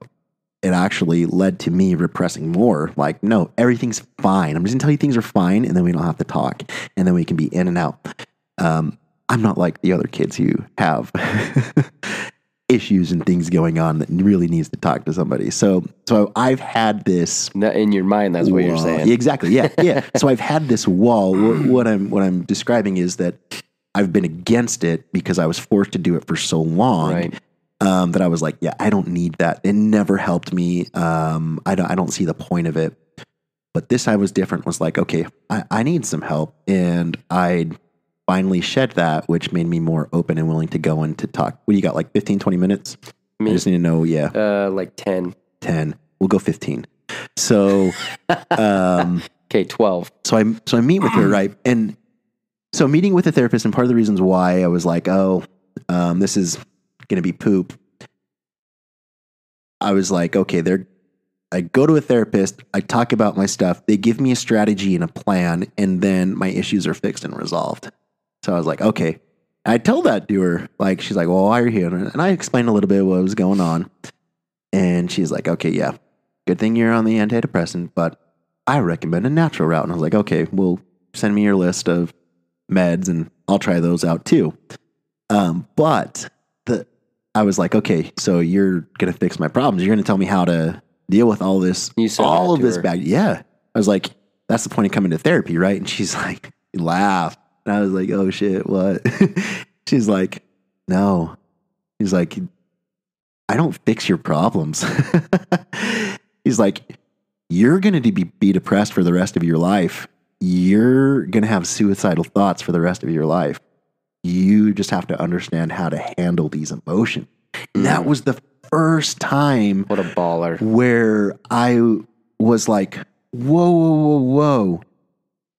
Speaker 1: it actually led to me repressing more. Like, no, everything's fine. I'm just gonna tell you things are fine, and then we don't have to talk, and then we can be in and out. Um, I'm not like the other kids who have issues and things going on that really needs to talk to somebody. So, so I've had this
Speaker 2: In your mind, that's what you're
Speaker 1: wall.
Speaker 2: saying.
Speaker 1: Exactly. Yeah, yeah. so I've had this wall. What, what I'm what I'm describing is that I've been against it because I was forced to do it for so long
Speaker 2: Right.
Speaker 1: um, that I was like, yeah, I don't need that. It never helped me. Um, I don't I don't see the point of it. But this I was different. Was like, okay, I, I need some help, and I finally shed that, which made me more open and willing to go in to talk. What do you got? Like 15, 20 minutes? I just need to know. Yeah,
Speaker 2: Uh, like 10.
Speaker 1: 10. We'll go 15. So, um,
Speaker 2: Okay, 12.
Speaker 1: so I so I meet with her, right? And so meeting with a therapist, and part of the reasons why I was like, oh, um, this is gonna be poop. I was like, okay, they're I go to a therapist, I talk about my stuff, they give me a strategy and a plan, and then my issues are fixed and resolved. So I was like, okay. I told that to her. Like, she's like, well, why are you here? And I explained a little bit what was going on. And she's like, okay, yeah, good thing you're on the antidepressant, but I recommend a natural route. And I was like, okay, well, send me your list of meds and I'll try those out too. Um, but the I was like, okay, so you're gonna fix my problems. You're gonna tell me how to deal with all this, all of this
Speaker 2: her.
Speaker 1: bad. Yeah, I was like, that's the point of coming to therapy, right? And she's like, laugh, and I was like, oh shit, what? she's like, no. She's like, I don't fix your problems. He's like, you're going to be, be depressed for the rest of your life. You're going to have suicidal thoughts for the rest of your life. You just have to understand how to handle these emotions. And that mm. was the first time
Speaker 2: What a baller.
Speaker 1: where I was like, whoa, whoa, whoa, whoa.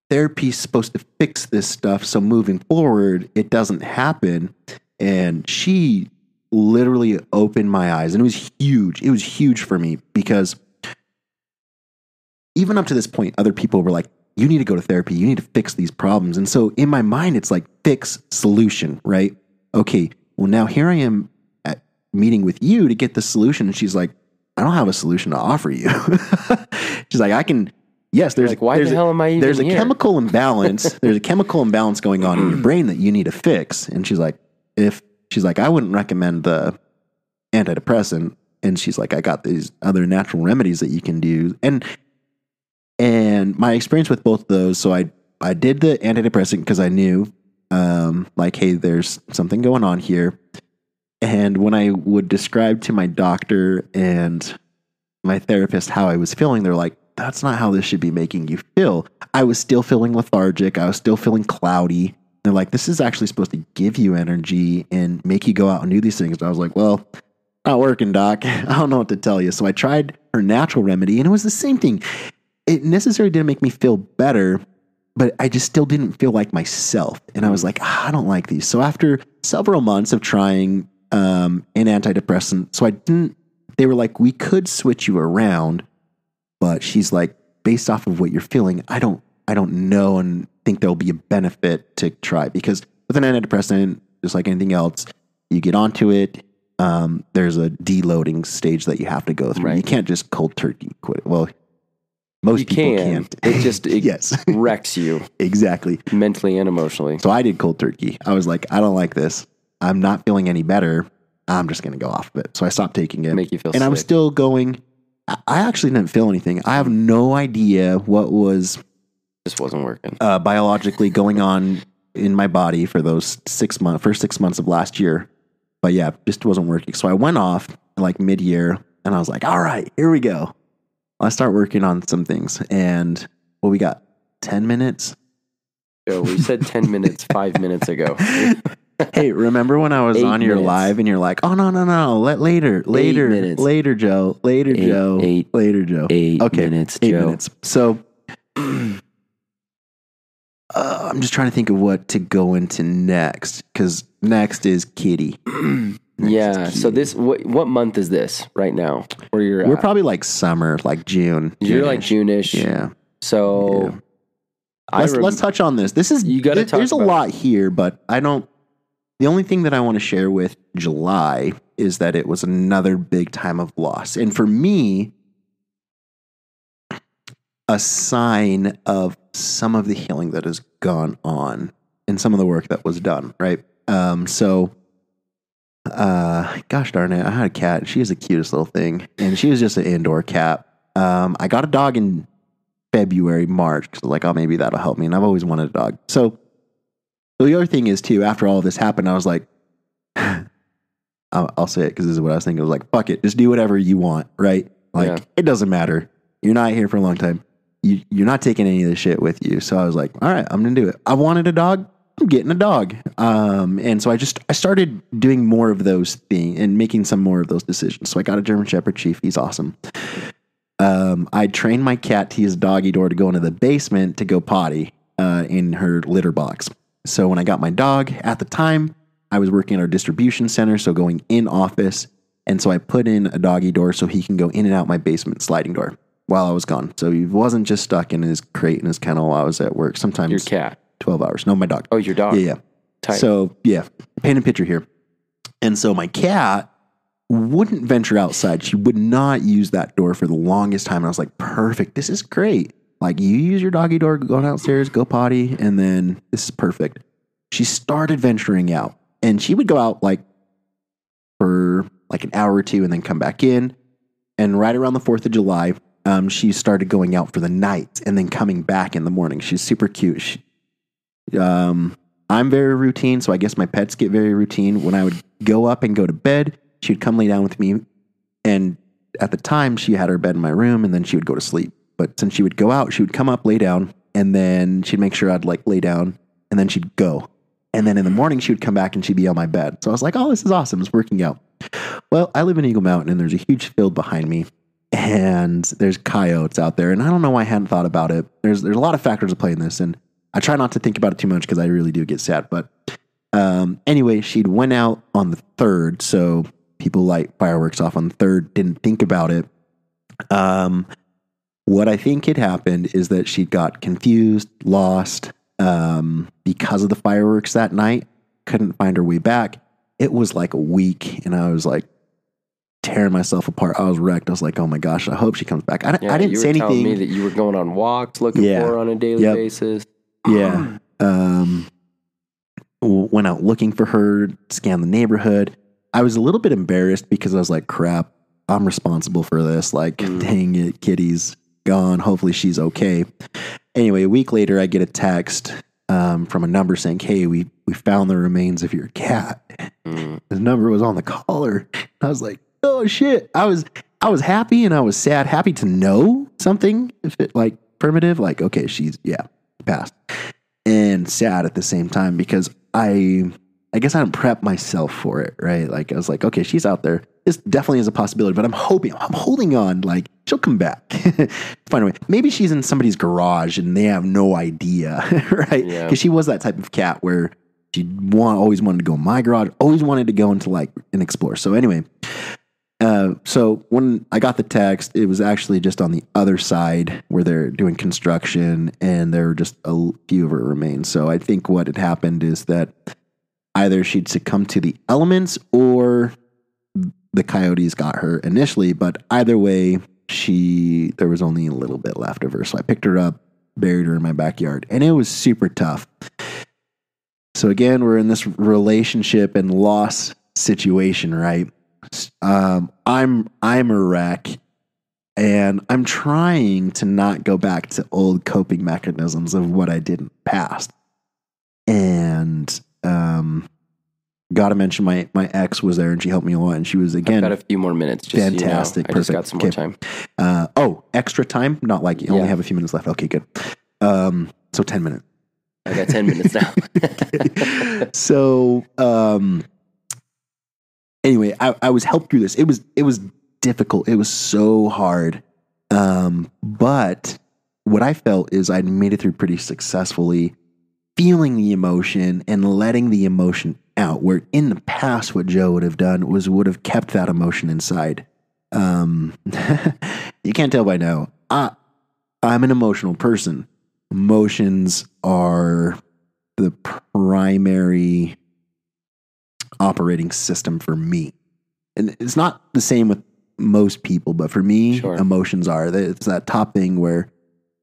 Speaker 1: Therapy's supposed to fix this stuff. So moving forward, it doesn't happen. And she literally opened my eyes. And it was huge. It was huge for me because even up to this point, other people were like, you need to go to therapy. You need to fix these problems. And so in my mind, it's like fix solution, right? Okay, well, now here I am at meeting with you to get the solution. And she's like, I don't have a solution to offer you. she's like, I can, yes, there's
Speaker 2: Like, why
Speaker 1: there's
Speaker 2: the
Speaker 1: a-
Speaker 2: hell am I even
Speaker 1: There's a
Speaker 2: here?
Speaker 1: chemical imbalance. there's a chemical imbalance going on in your brain that you need to fix. And she's like, if she's like, I wouldn't recommend the antidepressant. And she's like, I got these other natural remedies that you can do. And and my experience with both of those, so I I did the antidepressant because I knew um like, hey, there's something going on here. And when I would describe to my doctor and my therapist how I was feeling, they're like, that's not how this should be making you feel. I was still feeling lethargic. I was still feeling cloudy. They're like, this is actually supposed to give you energy and make you go out and do these things. And I was like, well, not working, doc. I don't know what to tell you. So I tried her natural remedy and it was the same thing. It necessarily didn't make me feel better, but I just still didn't feel like myself. And I was like, ah, I don't like these. So after several months of trying um, an antidepressant, so I didn't, they were like, we could switch you around, but she's like, based off of what you're feeling, I don't, I don't know and think there'll be a benefit to try because with an antidepressant, just like anything else, you get onto it. Um, there's a deloading stage that you have to go through.
Speaker 2: Right.
Speaker 1: You can't just cold turkey quit it. Well, most
Speaker 2: You
Speaker 1: people
Speaker 2: can.
Speaker 1: can't.
Speaker 2: It just it
Speaker 1: yes,
Speaker 2: wrecks you
Speaker 1: exactly.
Speaker 2: mentally and emotionally.
Speaker 1: So I did cold turkey. I was like, I don't like this. I'm not feeling any better. I'm just going to go off of it. So I stopped taking it.
Speaker 2: Make you feel
Speaker 1: and I'm still going. I actually didn't feel anything. I have no idea what was
Speaker 2: Just wasn't working.
Speaker 1: uh, biologically going on in my body for those six months, first six months of last year. But yeah, just wasn't working. So I went off like mid year and I was like, all right, here we go. I start working on some things. And well, we got 10 minutes.
Speaker 2: Yo, we said 10 minutes five minutes ago.
Speaker 1: Hey, remember when I was
Speaker 2: Eight
Speaker 1: on your
Speaker 2: minutes.
Speaker 1: live and you're like, oh, no, no, no, let later, later, later, Joe, later,
Speaker 2: Eight-
Speaker 1: Joe,
Speaker 2: eight-
Speaker 1: later, Joe.
Speaker 2: Eight
Speaker 1: Okay,
Speaker 2: minutes,
Speaker 1: eight
Speaker 2: Joe.
Speaker 1: minutes. So uh, I'm just trying to think of what to go into next because next is Kitty.
Speaker 2: Yeah. So this what what month is this right now? Where you're
Speaker 1: we're
Speaker 2: at?
Speaker 1: probably like summer, like June.
Speaker 2: you're like
Speaker 1: June-ish. Yeah.
Speaker 2: So I
Speaker 1: let's
Speaker 2: rem-
Speaker 1: let's touch on this. This is
Speaker 2: You gotta
Speaker 1: there-
Speaker 2: talk
Speaker 1: There's a
Speaker 2: about
Speaker 1: lot here, but I don't. The only thing that I want to share with July is that it was another big time of loss, and for me, a sign of some of the healing that has gone on and some of the work that was done. Right. Um. So. Uh, gosh darn it! I had a cat. She is the cutest little thing, and she was just an indoor cat. Um, I got a dog in February, March, because like, oh, maybe that'll help me. And I've always wanted a dog. So the other thing is too, after all this happened, I was like, I'll, I'll say it because this is what I was thinking. I was like, fuck it, just do whatever you want, right? Like
Speaker 2: Yeah.
Speaker 1: it doesn't matter. You're not here for a long time. You, you're not taking any of this shit with you. So I was like, all right, I'm gonna do it. I wanted a dog. I'm getting a dog. Um, and so I just I started doing more of those things and making some more of those decisions. So I got a German Shepherd Chief. He's awesome um, I trained my cat to use doggy door to go into the basement to go potty uh, in her litter box. So when I got my dog at the time, I was working at our distribution center, so going in office. And so I put in a doggy door so he can go in and out my basement sliding door while I was gone. So he wasn't just stuck in his crate in his kennel while I was at work. Sometimes
Speaker 2: Your cat.
Speaker 1: 12 hours. No, my dog.
Speaker 2: Oh, your dog.
Speaker 1: Yeah, yeah.
Speaker 2: Tight.
Speaker 1: So yeah, paint a picture here. And so my cat wouldn't venture outside. She would not use that door for the longest time. And I was like, perfect. This is great. Like you use your doggy door, go downstairs, go potty, and then this is perfect. She started venturing out, and she would go out like for like an hour or two, and then come back in. And right around the Fourth of July, um, she started going out for the night and then coming back in the morning. She's super cute. She, um, I'm very routine, so I guess my pets get very routine. When I would go up and go to bed, she would come lay down with me. And at the time, she had her bed in my room, and then she would go to sleep. But since she would go out, she would come up, lay down, and then she'd make sure I'd like lay down, and then she'd go. And then in the morning, she would come back and she'd be on my bed. So I was like, oh, this is awesome. It's working out. Well, I live in Eagle Mountain, and there's a huge field behind me, and there's coyotes out there. And I don't know why I hadn't thought about it. There's there's a lot of factors at play in this, and I try not to think about it too much because I really do get sad. But um, anyway, she'd went out on the third, so people light fireworks off on the third. Didn't think about it. Um, what I think had happened is that she got confused, lost um, because of the fireworks that night. Couldn't find her way back. It was like a week, and I was like tearing myself apart. I was wrecked. I was like, "Oh my gosh, I hope she comes back." I,
Speaker 2: Yeah,
Speaker 1: I didn't
Speaker 2: you
Speaker 1: say anything.
Speaker 2: me that you were going on walks looking
Speaker 1: Yeah.
Speaker 2: for her on a daily
Speaker 1: Yep.
Speaker 2: basis.
Speaker 1: Yeah. Um, went out looking for her, scanned the neighborhood. I was a little bit embarrassed because I was like, crap, I'm responsible for this. Like,
Speaker 2: Mm.
Speaker 1: dang it, Kitty's gone. Hopefully she's okay. Anyway, a week later, I get a text um, from a number saying, hey, we, we found the remains of your cat.
Speaker 2: Mm.
Speaker 1: The number was on the collar. I was like, oh shit. I was I was happy and I was sad. Happy to know something, if it like primitive, like, okay, she's yeah, passed. And sad at the same time because I I guess I didn't prep myself for it, right? Like I was like, okay, she's out there. This definitely is a possibility, but I'm hoping, I'm holding on, like she'll come back. Find a way. Maybe she's in somebody's garage and they have no idea, right? Because
Speaker 2: Yeah.
Speaker 1: she was that type of cat where she want, always wanted to go in my garage, always wanted to go into like and explore. So anyway, uh, so when I got the text, it was actually just on the other side where they're doing construction, and there were just a few of her remains. So I think what had happened is that either she'd succumbed to the elements or the coyotes got her initially. But either way, she there was only a little bit left of her. So I picked her up, buried her in my backyard, and it was super tough. So again, we're in this relationship and loss situation, right? Um, I'm I'm a wreck, and I'm trying to not go back to old coping mechanisms of what I did in the past. And um, got to mention my my ex was there, and she helped me a lot, and she was
Speaker 2: I've
Speaker 1: again
Speaker 2: got a few more minutes. Just, so you know.
Speaker 1: Fantastic,
Speaker 2: I just got some more
Speaker 1: Okay.
Speaker 2: time.
Speaker 1: uh, oh extra time, not like you only have a few minutes left. Okay, good. Um, so ten minutes.
Speaker 2: I got 10 minutes now.
Speaker 1: so um anyway I, I was helped through this. It was it was difficult. It was so hard. Um but what i felt is i'd made it through pretty successfully feeling the emotion and letting the emotion out where in the past what joe would have done was would have kept that emotion inside. Um you can't tell by now. I i'm an emotional person. Emotions are the primary operating system for me. And it's not the same with most people, but for me,
Speaker 2: Sure.
Speaker 1: emotions are. It's that top thing where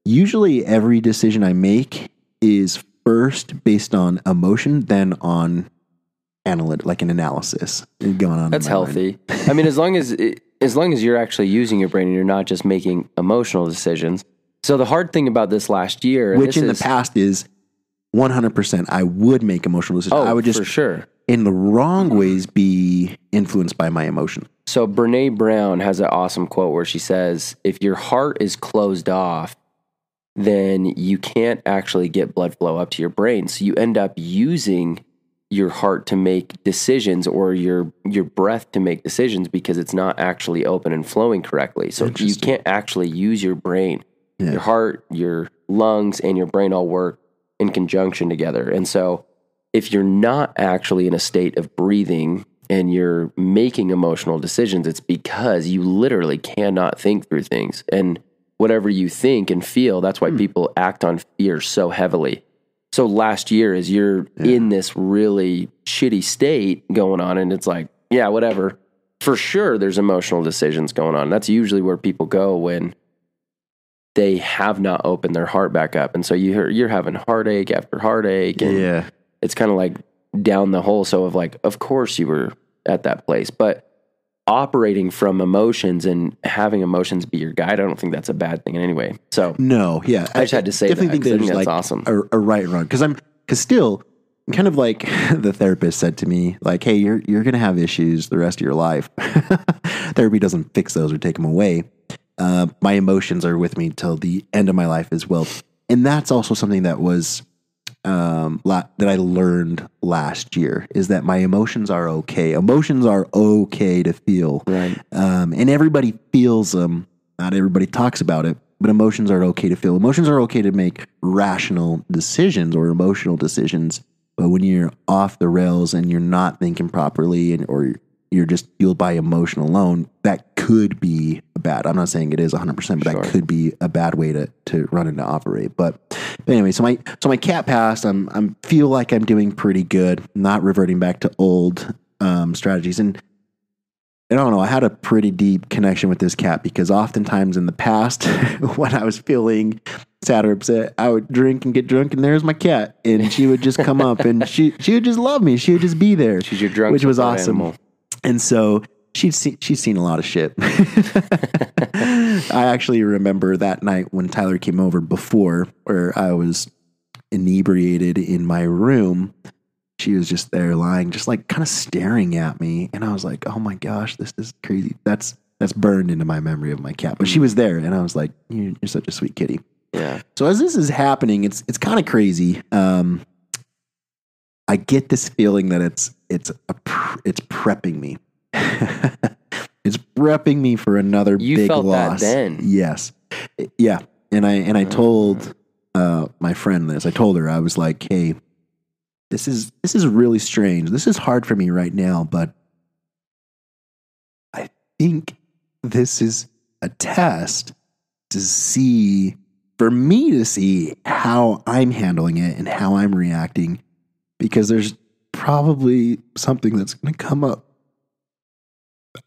Speaker 1: usually every decision I make is first based on emotion, then on analytic, like an analysis going on.
Speaker 2: That's healthy. I mean, as long as as long as you're actually using your brain and you're not just making emotional decisions. So the hard thing about this last year,
Speaker 1: Which
Speaker 2: this
Speaker 1: in
Speaker 2: is-
Speaker 1: the past is 100%. I would make emotional decisions.
Speaker 2: oh,
Speaker 1: I would just
Speaker 2: for sure.
Speaker 1: in the wrong ways be influenced by my emotion.
Speaker 2: So Brene Brown has an awesome quote where she says, "If your heart is closed off, then you can't actually get blood flow up to your brain. So you end up using your heart to make decisions or your your breath to make decisions because it's not actually open and flowing correctly. So you can't actually use your brain.
Speaker 1: Yeah.
Speaker 2: Your heart, your lungs and your brain all work in conjunction together. And so if you're not actually in a state of breathing and you're making emotional decisions, it's because you literally cannot think through things. And whatever you think and feel, that's why hmm. people act on fear so heavily. So last year, as you're in this really shitty state going on, and it's like, yeah, whatever. For sure, there's emotional decisions going on. That's usually where people go when they have not opened their heart back up. And so you hear, you're having heartache after heartache. And
Speaker 1: Yeah.
Speaker 2: it's kind of like down the hole. So of like, of course you were at that place, but operating from emotions and having emotions be your guide, I don't think that's a bad thing in any way. So
Speaker 1: No, yeah.
Speaker 2: I just had to say
Speaker 1: definitely
Speaker 2: that,
Speaker 1: think
Speaker 2: I think that's
Speaker 1: like
Speaker 2: awesome.
Speaker 1: a, a right and wrong because I'm because still kind of like the therapist said to me like hey you're you're gonna have issues the rest of your life therapy doesn't fix those or take them away uh, my emotions are with me till the end of my life as well and that's also something that was um, la- that I learned last year is that my emotions are okay. Emotions are okay to feel,
Speaker 2: Right.
Speaker 1: Um, and everybody feels them. Not everybody talks about it, but emotions are okay to feel. Emotions are okay to make rational decisions or emotional decisions. But when you're off the rails and you're not thinking properly, and or you're just fueled by emotion alone, that could be a bad. I'm not saying it is 100, percent but
Speaker 2: Sure.
Speaker 1: that could be a bad way to to run and to operate. But, anyway, so my so my cat passed. I'm I'm feel like I'm doing pretty good. Not reverting back to old um, strategies and. I don't know. I had a pretty deep connection with this cat because oftentimes in the past, when I was feeling sad or upset, I would drink and get drunk, and there's my cat, and she would just come up and she she would just love me. She would just be there.
Speaker 2: She's your drunk
Speaker 1: which was awesome.
Speaker 2: animal.
Speaker 1: And so she'd seen she's seen a lot of shit. I actually remember that night when Tyler came over before, where I was inebriated in my room. She was just there lying, just like kind of staring at me, and I was like, "Oh my gosh, this is crazy." That's that's burned into my memory of my cat. But she was there, and I was like, "You're, you're such a sweet kitty."
Speaker 2: Yeah.
Speaker 1: So as this is happening, it's it's kind of crazy. Um, I get this feeling that it's it's a pr- it's prepping me. it's prepping me for another
Speaker 2: You
Speaker 1: big
Speaker 2: felt that
Speaker 1: loss.
Speaker 2: then?
Speaker 1: Yes, yeah. And I and I told uh, my friend this. I told her I was like, "Hey, this is this is really strange. This is hard for me right now, but I think this is a test to see for me to see how I'm handling it and how I'm reacting because there's probably something that's going to come up.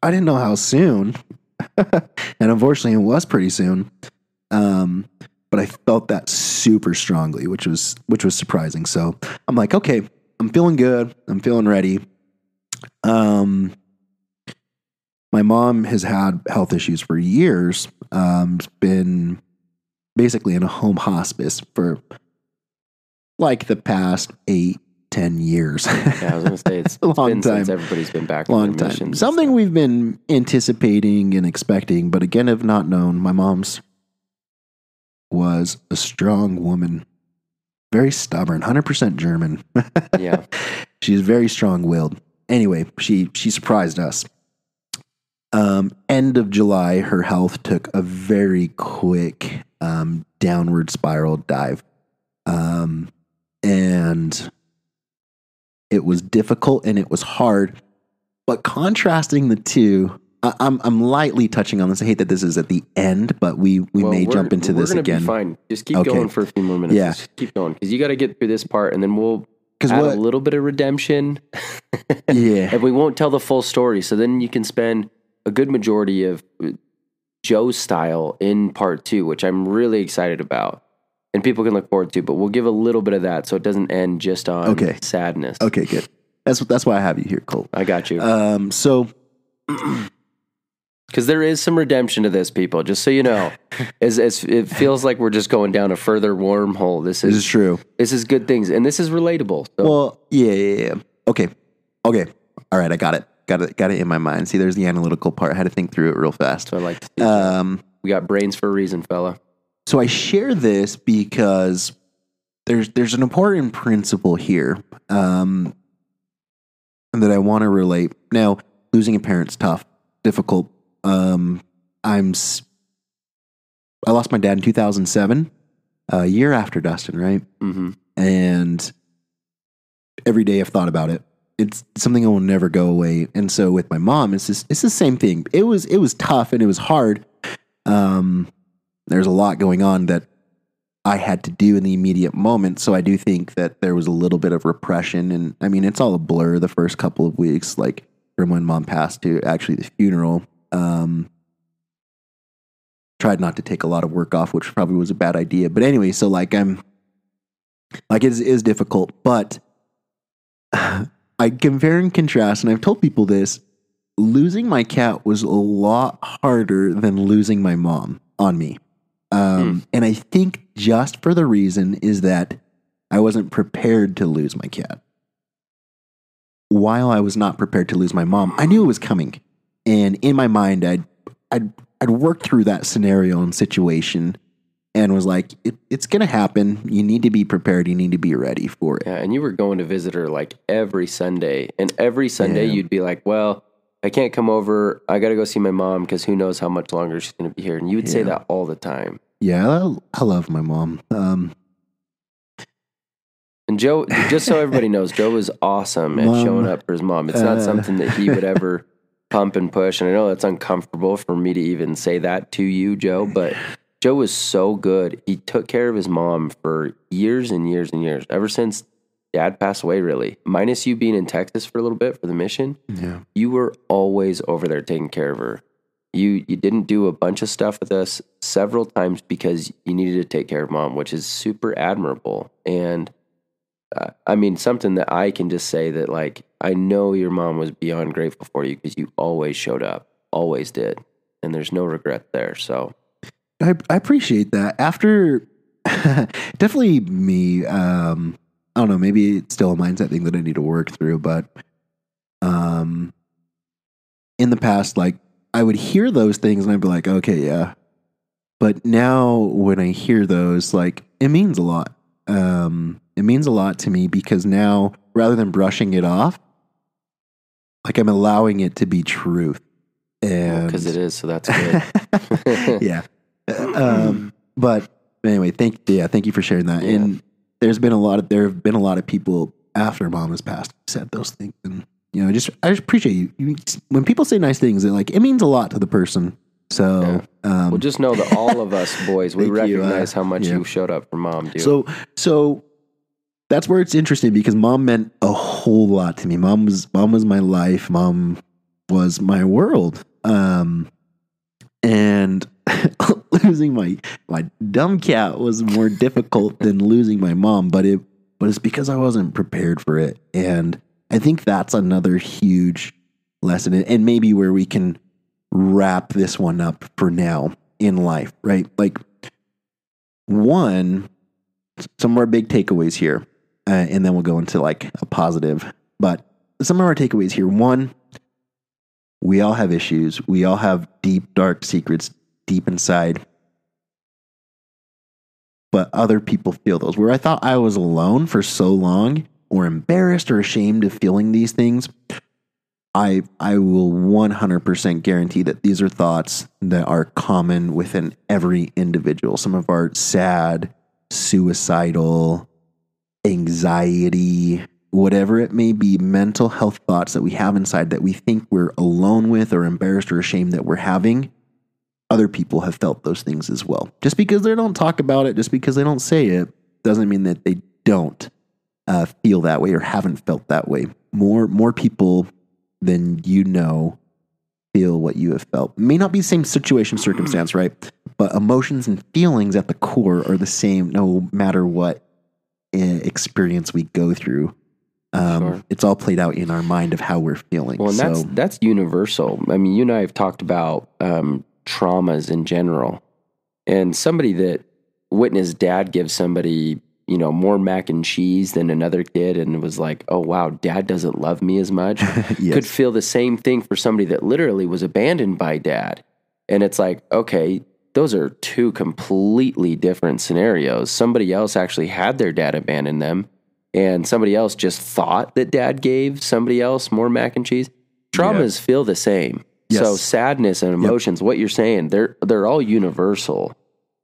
Speaker 1: I didn't know how soon. and unfortunately, it was pretty soon. Um, but I felt that super strongly, which was which was surprising. So I'm like, okay, I'm feeling good. I'm feeling ready. Um, my mom has had health issues for years. Um, been basically in a home hospice for like the past eight, ten years.
Speaker 2: Yeah, I was gonna say it's,
Speaker 1: A
Speaker 2: it's
Speaker 1: long
Speaker 2: been since
Speaker 1: time.
Speaker 2: everybody's been back.
Speaker 1: long time.
Speaker 2: missions
Speaker 1: Something we've been anticipating and expecting, but again, have not known. My mom's was a strong woman, very stubborn, hundred percent German.
Speaker 2: Yeah.
Speaker 1: She's very strong willed. Anyway, she she surprised us. Um, end of July, her health took a very quick um, downward spiral dive, um, and it was difficult and it was hard. But contrasting the two, I, I'm I'm lightly touching on this. I hate that this is at the end, but we we
Speaker 2: Well,
Speaker 1: may jump into
Speaker 2: we're
Speaker 1: this again
Speaker 2: fine. Just keep
Speaker 1: Okay.
Speaker 2: going for a few more minutes.
Speaker 1: Yeah.
Speaker 2: Just keep going because you got to get through this part, and then we'll add
Speaker 1: what?
Speaker 2: a little bit of redemption,
Speaker 1: yeah,
Speaker 2: and we won't tell the full story. So then you can spend a good majority of uh, Joe's style in part two, which I'm really excited about, and people can look forward to. But we'll give a little bit of that, so it doesn't end just on
Speaker 1: Okay.
Speaker 2: sadness.
Speaker 1: okay, good. That's that's why I have you here, Colt.
Speaker 2: I got you.
Speaker 1: Um, so
Speaker 2: Because there is some redemption to this, people. Just so you know, as, as it feels like we're just going down a further wormhole. This
Speaker 1: this
Speaker 2: is
Speaker 1: is true.
Speaker 2: this is good things, and this is relatable. So
Speaker 1: Well, yeah, yeah, yeah. Okay, okay. All right, I got it. Got it. Got it in my mind. See, there's the analytical part. I had to think through it real fast.
Speaker 2: so I like to.
Speaker 1: Um,
Speaker 2: we got brains for a reason, fella.
Speaker 1: So I share this because there's there's an important principle here um, that I want to relate. Now, losing a parent's tough, difficult. Um, I'm I lost my dad in 2007, a year after Dustin, right?
Speaker 2: hmm
Speaker 1: and every day I've thought about it. It's something that will never go away. And so with my mom, it's just, it's the same thing. It was it was tough and it was hard. Um, there's a lot going on that I had to do in the immediate moment. So I do think that there was a little bit of repression, and I mean it's all a blur the first couple of weeks, like from when mom passed to actually the funeral. Um, tried not to take a lot of work off, which probably was a bad idea. But anyway, so like I'm like it is, it is difficult, but I compare and contrast, and I've told people this. Losing my cat was a lot harder than losing my mom on me. Um, And I think just for the reason is that I wasn't prepared to lose my cat. While I was not prepared to lose my mom, I knew it was coming. And in my mind, I'd, I'd, I'd worked through that scenario and situation and was like, it, it's going to happen. You need to be prepared. You need to be ready for it.
Speaker 2: Yeah, and you were going to visit her like every Sunday, and every Sunday
Speaker 1: Yeah.
Speaker 2: you'd be like, "Well, I can't come over. I got to go see my mom because who knows how much longer she's going to be here." And you would say that all the time.
Speaker 1: Yeah, I, I love my mom. Um,
Speaker 2: And Joe, just so everybody knows, Joe is awesome at
Speaker 1: Mom,
Speaker 2: showing up for his mom. It's not
Speaker 1: uh,
Speaker 2: something that he would ever pump and push. And I know that's uncomfortable for me to even say that to you, Joe, but Joe was so good. He took care of his mom for years and years and years, ever since dad passed away, really. Minus you being in Texas for a little bit for the mission,
Speaker 1: yeah.
Speaker 2: you were always over there taking care of her. You you didn't do a bunch of stuff with us several times because you needed to take care of mom, which is super admirable. And uh, I mean, something that I can just say that like I know your mom was beyond grateful for you because you always showed up, always did, and there's no regret there. So
Speaker 1: I, I appreciate that. After definitely me, um, I don't know, maybe it's still a mindset thing that I need to work through, but um, in the past, like I would hear those things and I'd be like, okay, yeah. But now when I hear those, like it means a lot. Um, it means a lot to me because now rather than brushing it off, like I'm allowing it to be truth. And
Speaker 2: because it is, so that's good.
Speaker 1: yeah. Um, but anyway, thank yeah, thank you for sharing that.
Speaker 2: Yeah.
Speaker 1: And there's been a lot of there have been a lot of people after mom has passed said those things, and you know, just I just appreciate you. you when people say nice things, it like it means a lot to the person. So, um,
Speaker 2: well, just know that all of us boys, we
Speaker 1: Thank you, uh,
Speaker 2: recognize how much
Speaker 1: yeah.
Speaker 2: you showed up for mom, dude.
Speaker 1: so so that's where it's interesting because mom meant a whole lot to me. Mom was mom was my life. Mom was my world. Um, and losing my my dumb cat was more difficult than losing my mom, but it but it's because I wasn't prepared for it. And I think that's another huge lesson and- maybe where we can wrap this one up for now in life, right? Like one some of our big takeaways here, uh, and then we'll go into like a positive. But some of our takeaways here one, we all have issues. We all have deep, dark secrets deep inside. But other people feel those. Where I thought I was alone for so long, or embarrassed or ashamed of feeling these things, I I will 100% guarantee that these are thoughts that are common within every individual. Some of our sad, suicidal, anxiety, whatever it may be, mental health thoughts that we have inside that we think we're alone with or embarrassed or ashamed that we're having, other people have felt those things as well. Just because they don't talk about it, just because they don't say it, doesn't mean that they don't uh, feel that way or haven't felt that way. More more people than you know feel what you have felt. May not be the same situation, circumstance, right? But emotions and feelings at the core are the same no matter what uh, experience we go through. Um,
Speaker 2: Sure.
Speaker 1: It's all played out in our mind of how we're feeling.
Speaker 2: Well, and
Speaker 1: so,
Speaker 2: that's that's universal. I mean, you and I have talked about um, traumas in general, and somebody that witnessed dad give somebody you know more mac and cheese than another kid, and was like, "Oh wow, dad doesn't love me as much."
Speaker 1: Yes.
Speaker 2: Could feel the same thing for somebody that literally was abandoned by dad, and it's like, okay. Those are two completely different scenarios. Somebody else actually had their dad abandon them, and somebody else just thought that dad gave somebody else more mac and cheese. Traumas feel the same.
Speaker 1: Yes.
Speaker 2: So sadness and emotions, what you're saying, they're they're all universal.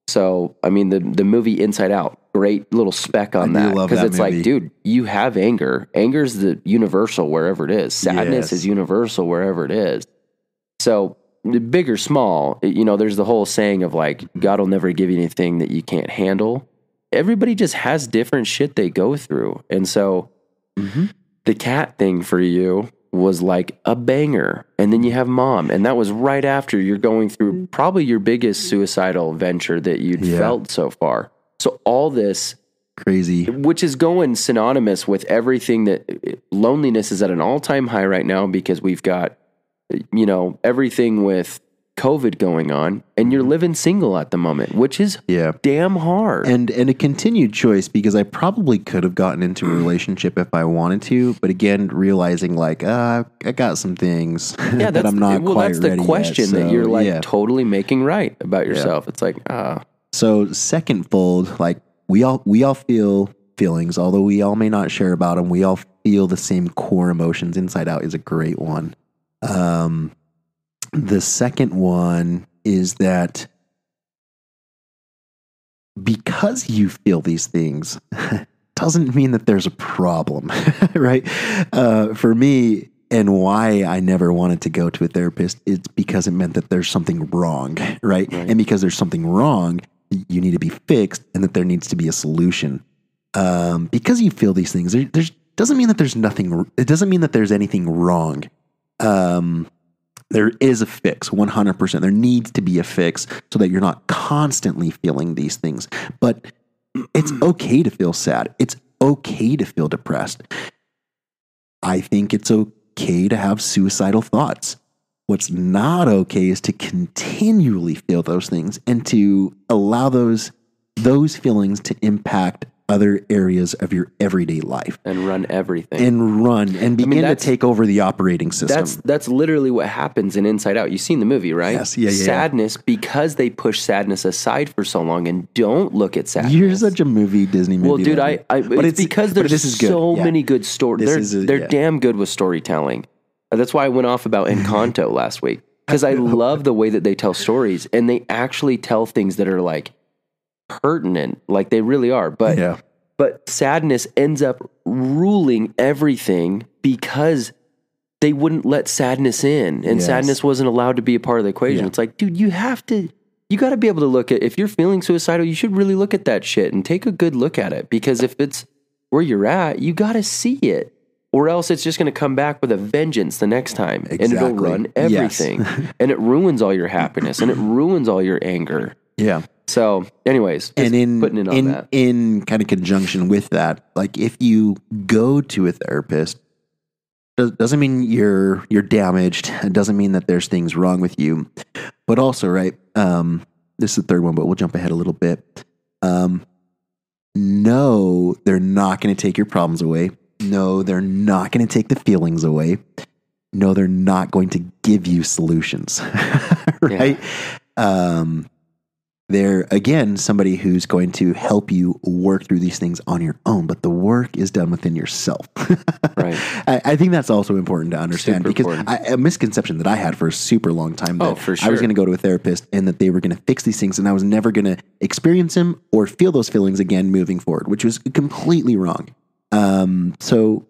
Speaker 2: So I mean the the movie Inside Out, great little speck on
Speaker 1: I
Speaker 2: that because it's
Speaker 1: movie.
Speaker 2: like, dude, you have anger. Anger is the universal wherever it is. Sadness
Speaker 1: Yes.
Speaker 2: is universal wherever it is. So big or small, you know, there's the whole saying of like God will never give you anything that you can't handle. Everybody just has different shit they go through, and so
Speaker 1: Mhm.
Speaker 2: the cat thing for you was like a banger. And then you have mom. And that was right after you're going through mm-hmm. probably your biggest suicidal venture that you'd
Speaker 1: Yeah.
Speaker 2: felt so far. So all this,
Speaker 1: crazy.
Speaker 2: which is going synonymous with everything that loneliness is at an all time high right now because we've got, you know, everything with COVID going on and you're living single at the moment, which is
Speaker 1: Yeah.
Speaker 2: damn hard.
Speaker 1: and and a continued choice because I probably could have gotten into a relationship if I wanted to, but again, realizing like uh, I got some things
Speaker 2: yeah,
Speaker 1: that
Speaker 2: that's
Speaker 1: I'm not
Speaker 2: well.
Speaker 1: quite
Speaker 2: That's the
Speaker 1: ready yet,
Speaker 2: question that you're like
Speaker 1: yeah.
Speaker 2: totally making right about yourself. It's like, ah,
Speaker 1: So second fold, like we all we all feel feelings, although we all may not share about them. We all feel the same core emotions. Inside out is a great one. Um, the second one is that because you feel these things doesn't mean that there's a problem, right? Uh, for me, and why I never wanted to go to a therapist, it's because it meant that there's something wrong, right? And because there's something wrong, you need to be fixed, and that there needs to be a solution. Um, because you feel these things, there, there's doesn't mean that there's nothing. It doesn't mean that there's anything wrong. Um, there is a fix 100% there needs to be a fix so that you're not constantly feeling these things. But it's mm. okay to feel sad. It's okay to feel depressed. I think it's okay to have suicidal thoughts. What's not okay is to continually feel those things and to allow those those feelings to impact other areas of your everyday life
Speaker 2: and run everything.
Speaker 1: and run and begin to take over the operating system
Speaker 2: that's that's literally what happens in Inside Out. You've seen the movie, right?
Speaker 1: Yes, yeah, yeah, yeah.
Speaker 2: Sadness because they push sadness aside for so long and don't look at sadness.
Speaker 1: You're such a movie Disney movie.
Speaker 2: well, dude. I, I
Speaker 1: But
Speaker 2: it's, because there's
Speaker 1: this is good.
Speaker 2: so
Speaker 1: Yeah.
Speaker 2: many good stories. They're
Speaker 1: is a-
Speaker 2: they're
Speaker 1: yeah.
Speaker 2: damn good with storytelling. Uh, That's why I went off about Encanto last week because I love the way that they tell stories and they actually tell things that are like pertinent, like they really are. But
Speaker 1: Yeah.
Speaker 2: but sadness ends up ruling everything because they wouldn't let sadness in and
Speaker 1: Yes.
Speaker 2: sadness wasn't allowed to be a part of the equation.
Speaker 1: Yeah.
Speaker 2: It's like, dude, you have to you got to be able to look at if you're feeling suicidal, you should really look at that shit and take a good look at it because if it's where you're at, you got to see it. Or else it's just going to come back with a vengeance the next time and it'll
Speaker 1: Exactly.
Speaker 2: run
Speaker 1: Yes.
Speaker 2: everything. and it ruins all your happiness and it ruins all your anger.
Speaker 1: Yeah.
Speaker 2: So, anyways, just
Speaker 1: and in
Speaker 2: putting it on
Speaker 1: in
Speaker 2: that.
Speaker 1: in kind of conjunction with that, like if you go to a therapist, does, doesn't mean you're you're damaged. It doesn't mean that there's things wrong with you, but also right. Um, this is the third one, but we'll jump ahead a little bit. Um, no, they're not going to take your problems away. No, they're not going to take the feelings away. No, they're not going to give you solutions. right? Um, they're again somebody who's going to help you work through these things on your own, but the work is done within yourself.
Speaker 2: Right.
Speaker 1: I, I think that's also important to understand
Speaker 2: Super
Speaker 1: because. I, a misconception that I had for a super long time that
Speaker 2: Oh, for
Speaker 1: I was going to go to a therapist and that they were going to fix these things and I was never going to experience them or feel those feelings again moving forward, which was completely wrong. Um, so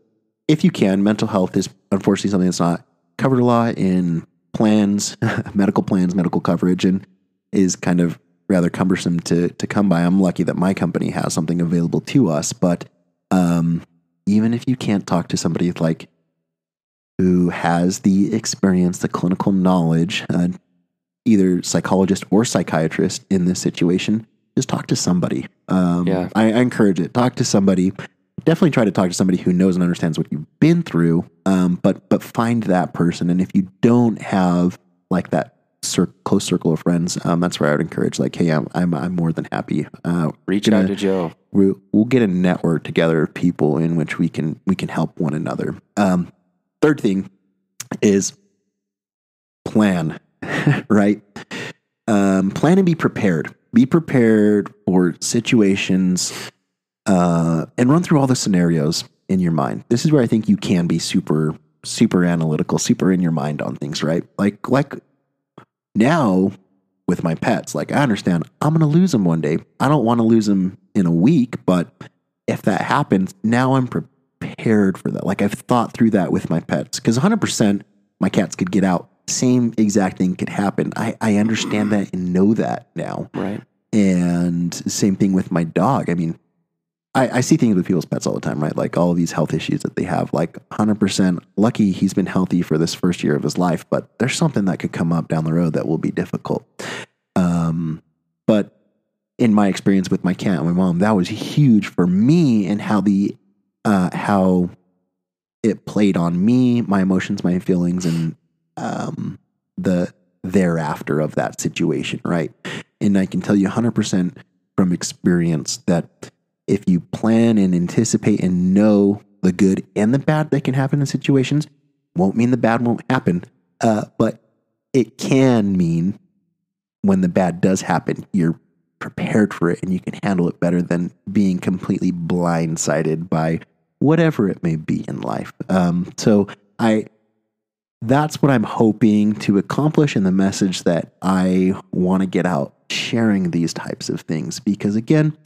Speaker 1: if you can, mental health is unfortunately something that's not covered a lot in plans, medical plans, medical coverage, and is kind of rather cumbersome to to come by. I'm lucky that my company has something available to us, but um, even if you can't talk to somebody like who has the experience, the clinical knowledge, uh, either psychologist or psychiatrist in this situation, just talk to somebody. Um,
Speaker 2: Yeah.
Speaker 1: I, I encourage it. Talk to somebody. Definitely try to talk to somebody who knows and understands what you've been through. Um, but but find that person. And if you don't have like that cir- close circle of friends, um, that's where I would encourage. Like, hey, I'm I'm, I'm more than happy. Uh,
Speaker 2: Reach
Speaker 1: gonna-
Speaker 2: out to Joe.
Speaker 1: we, we'll get a network together of people in which we can we can help one another. Um, third thing is plan, right? Um, plan and be prepared. Be prepared for situations uh, and run through all the scenarios in your mind. This is where I think you can be super super analytical, super in your mind on things, right? Like like now with my pets, like I understand I'm going to lose them one day. I don't want to lose them in a week, but if that happens, now I'm prepared for that. Like I've thought through that with my pets because 100% my cats could get out. Same exact thing could happen. I, I understand that and know that now.
Speaker 2: Right.
Speaker 1: And same thing with my dog. I mean, I, I see things with people's pets all the time, right? Like all these health issues that they have. Like 100% lucky he's been healthy for this first year of his life, but there's something that could come up down the road that will be difficult. Um, but in my experience with my cat and my mom, that was huge for me and how the uh, how it played on me, my emotions, my feelings, and um, the thereafter of that situation, right? And I can tell you 100% from experience that if you plan and anticipate and know the good and the bad that can happen in situations, won't mean the bad won't happen, uh, but it can mean when the bad does happen, you're prepared for it and you can handle it better than being completely blindsided by whatever it may be in life. Um, so I that's what I'm hoping to accomplish in the message that I want to get out sharing these types of things because again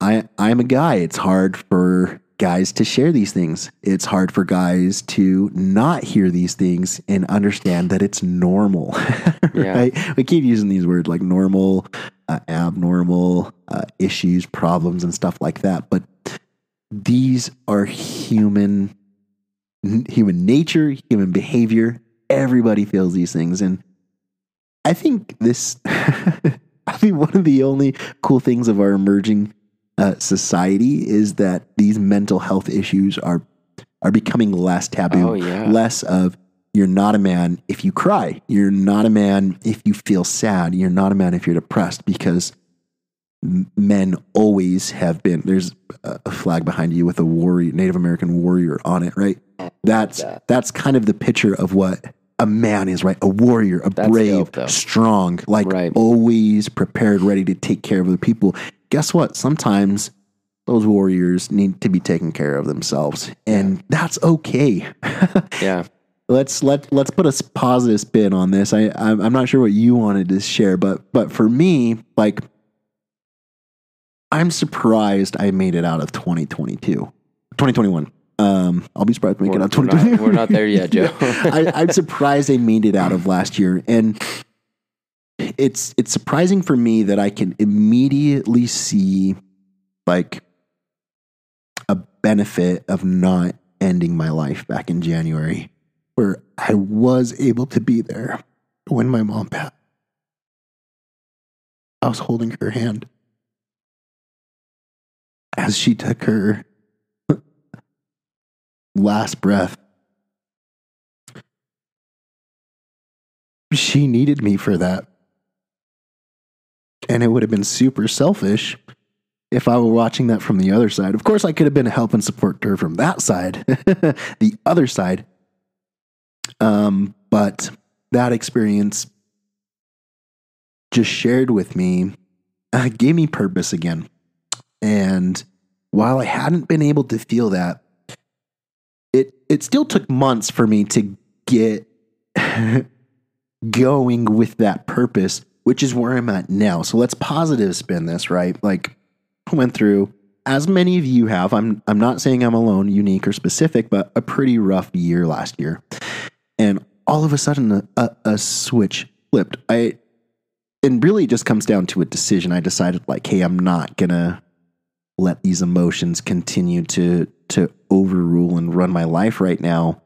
Speaker 1: I I'm a guy it's hard for guys to share these things it's hard for guys to not hear these things and understand that it's normal
Speaker 2: Yeah.
Speaker 1: right we keep using these words like normal uh, abnormal uh, issues problems and stuff like that but these are human n- human nature, human behavior. Everybody feels these things. And I think this, I think one of the only cool things of our emerging uh, society is that these mental health issues are, are becoming less taboo,
Speaker 2: Oh, yeah.
Speaker 1: less of you're not a man if you cry. You're not a man if you feel sad. You're not a man if you're depressed because men always have been. There's a flag behind you with a warrior, Native American warrior on it, right? That's
Speaker 2: that.
Speaker 1: that's kind of the picture of what a man is, right? A warrior, a
Speaker 2: That's
Speaker 1: brave,
Speaker 2: dope,
Speaker 1: strong, like
Speaker 2: Right.
Speaker 1: always prepared, ready to take care of other people. Guess what? Sometimes those warriors need to be taken care of themselves, and that's okay.
Speaker 2: Yeah.
Speaker 1: let's let let's put a positive spin on this. I I'm, I'm not sure what you wanted to share, but but for me, like I'm surprised I made it out of 2022, 2021. Um, I'll be surprised to make
Speaker 2: We're,
Speaker 1: it out
Speaker 2: we're
Speaker 1: 2022.
Speaker 2: not, we're not there yet, Joe.
Speaker 1: I, I'm surprised I made it out of last year, and it's it's surprising for me that I can immediately see like a benefit of not ending my life back in January, where I was able to be there when my mom passed. I was holding her hand as she took her last breath. She needed me for that. And it would have been super selfish if I were watching that from the other side. Of course, I could have been a help and support her from that side, the other side. Um, but that experience just shared with me, uh, gave me purpose again. And while I hadn't been able to feel that, it it still took months for me to get going with that purpose, which is where I'm at now. So let's positive spin this, right? Like I went through, as many of you have, I'm I'm not saying I'm alone, unique or specific, but a pretty rough year last year, and all of a sudden a, a, a switch flipped. I and really it just comes down to a decision. I decided like, hey, I'm not gonna let these emotions continue to to overrule and run my life right now.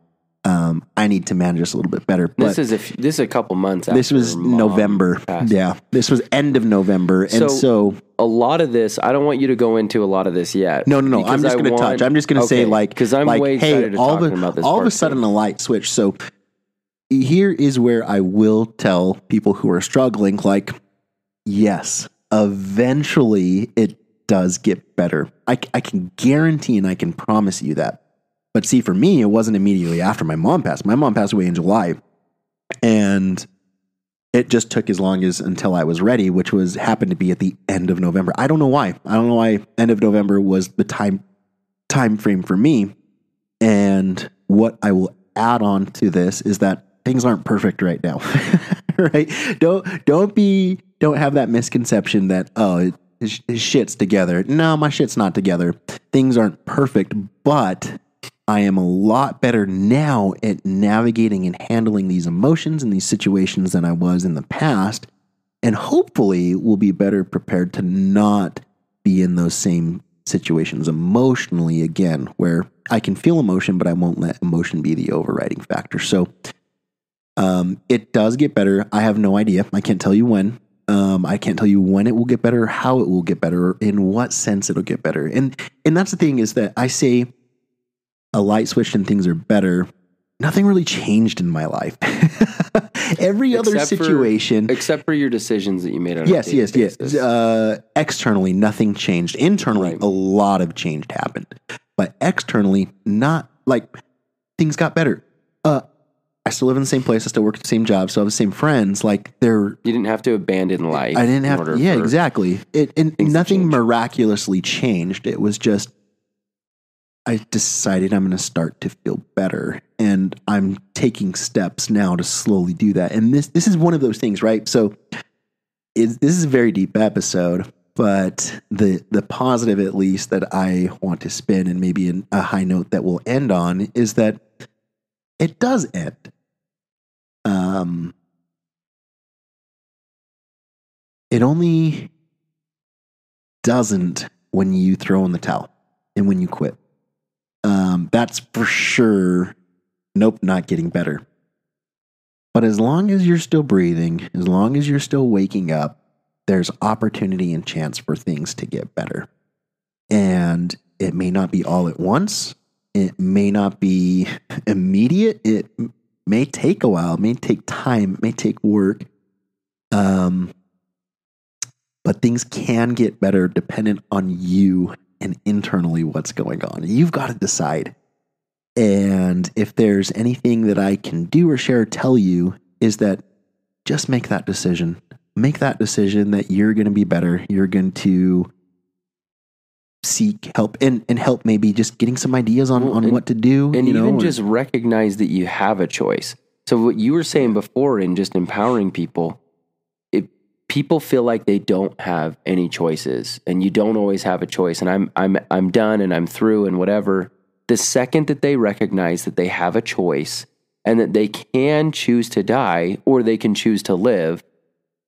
Speaker 1: Um, I need to manage this a little bit better. But
Speaker 2: This is a f- this is a couple months.
Speaker 1: this was November.
Speaker 2: passed.
Speaker 1: Yeah, this was end of November, and
Speaker 2: So-
Speaker 1: so
Speaker 2: A lot of this, I don't want you to go into a lot of this yet.
Speaker 1: No, no, no. I'm just going to touch. I'm just going to say like
Speaker 2: because I'm
Speaker 1: like,
Speaker 2: way
Speaker 1: hey,
Speaker 2: excited to
Speaker 1: all of a,
Speaker 2: about this.
Speaker 1: all of a sudden
Speaker 2: too.
Speaker 1: a light switch. So here is where I will tell people who are struggling, like, yes, eventually it does get better. I, I can guarantee and I can promise you that. But see, for me, it wasn't immediately after my mom passed. My mom passed away in July, and it just took as long as until I was ready, which was happened to be at the end of November. I don't know why. I don't know why end of November was the time time frame for me. And what I will add on to this is that things aren't perfect right now. right? Don't don't be don't have that misconception that oh his, his shit's together. No, my shit's not together. Things aren't perfect, but I am a lot better now at navigating and handling these emotions and these situations than I was in the past. And hopefully, will be better prepared to not be in those same situations emotionally again, where I can feel emotion, but I won't let emotion be the overriding factor. So, um, it does get better. I have no idea. I can't tell you when. Um, I can't tell you when it will get better, how it will get better, in what sense it'll get better. And and that's the thing is that I say a light switch and things are better. Nothing really changed in my life. Every other
Speaker 2: Except for-
Speaker 1: situation,
Speaker 2: except for your decisions that you made on
Speaker 1: yes,
Speaker 2: a daily
Speaker 1: yes, yes. Uh, externally, nothing changed. Internally,
Speaker 2: Right.
Speaker 1: a lot of change happened, but externally, not like things got better. Uh, I still live in the same place. I still work at the same job. So I have the same friends. Like they're
Speaker 2: you didn't have to abandon life.
Speaker 1: I didn't have to. Yeah, exactly. It and nothing
Speaker 2: change.
Speaker 1: miraculously changed. It was just I decided I'm going to start to feel better, and I'm taking steps now to slowly do that. And this this is one of those things, right? So it, this is a very deep episode, but the the positive, at least, that I want to spin, and maybe a high note that we'll end on, is that it does end. Um, it only doesn't when you throw in the towel and when you quit. Um, that's for sure. Nope, not getting better. But as long as you're still breathing, as long as you're still waking up, there's opportunity and chance for things to get better. And it may not be all at once. It may not be immediate. It may take a while. It may take time. It may take work. Um, but things can get better dependent on you and internally what's going on. You've got to decide. And if there's anything that I can do or share or tell you, is that just make that decision. Make that decision that you're going to be better. You're going to seek help and, and help maybe just getting some ideas on,
Speaker 2: Well,
Speaker 1: on
Speaker 2: and-
Speaker 1: what to do.
Speaker 2: and
Speaker 1: you know,
Speaker 2: even just recognize that you have a choice. So what you were saying before in just empowering people, people feel like they don't have any choices, and you don't always have a choice. And I'm I'm I'm done, and I'm through, and whatever. The second that they recognize that they have a choice and that they can choose to die or they can choose to live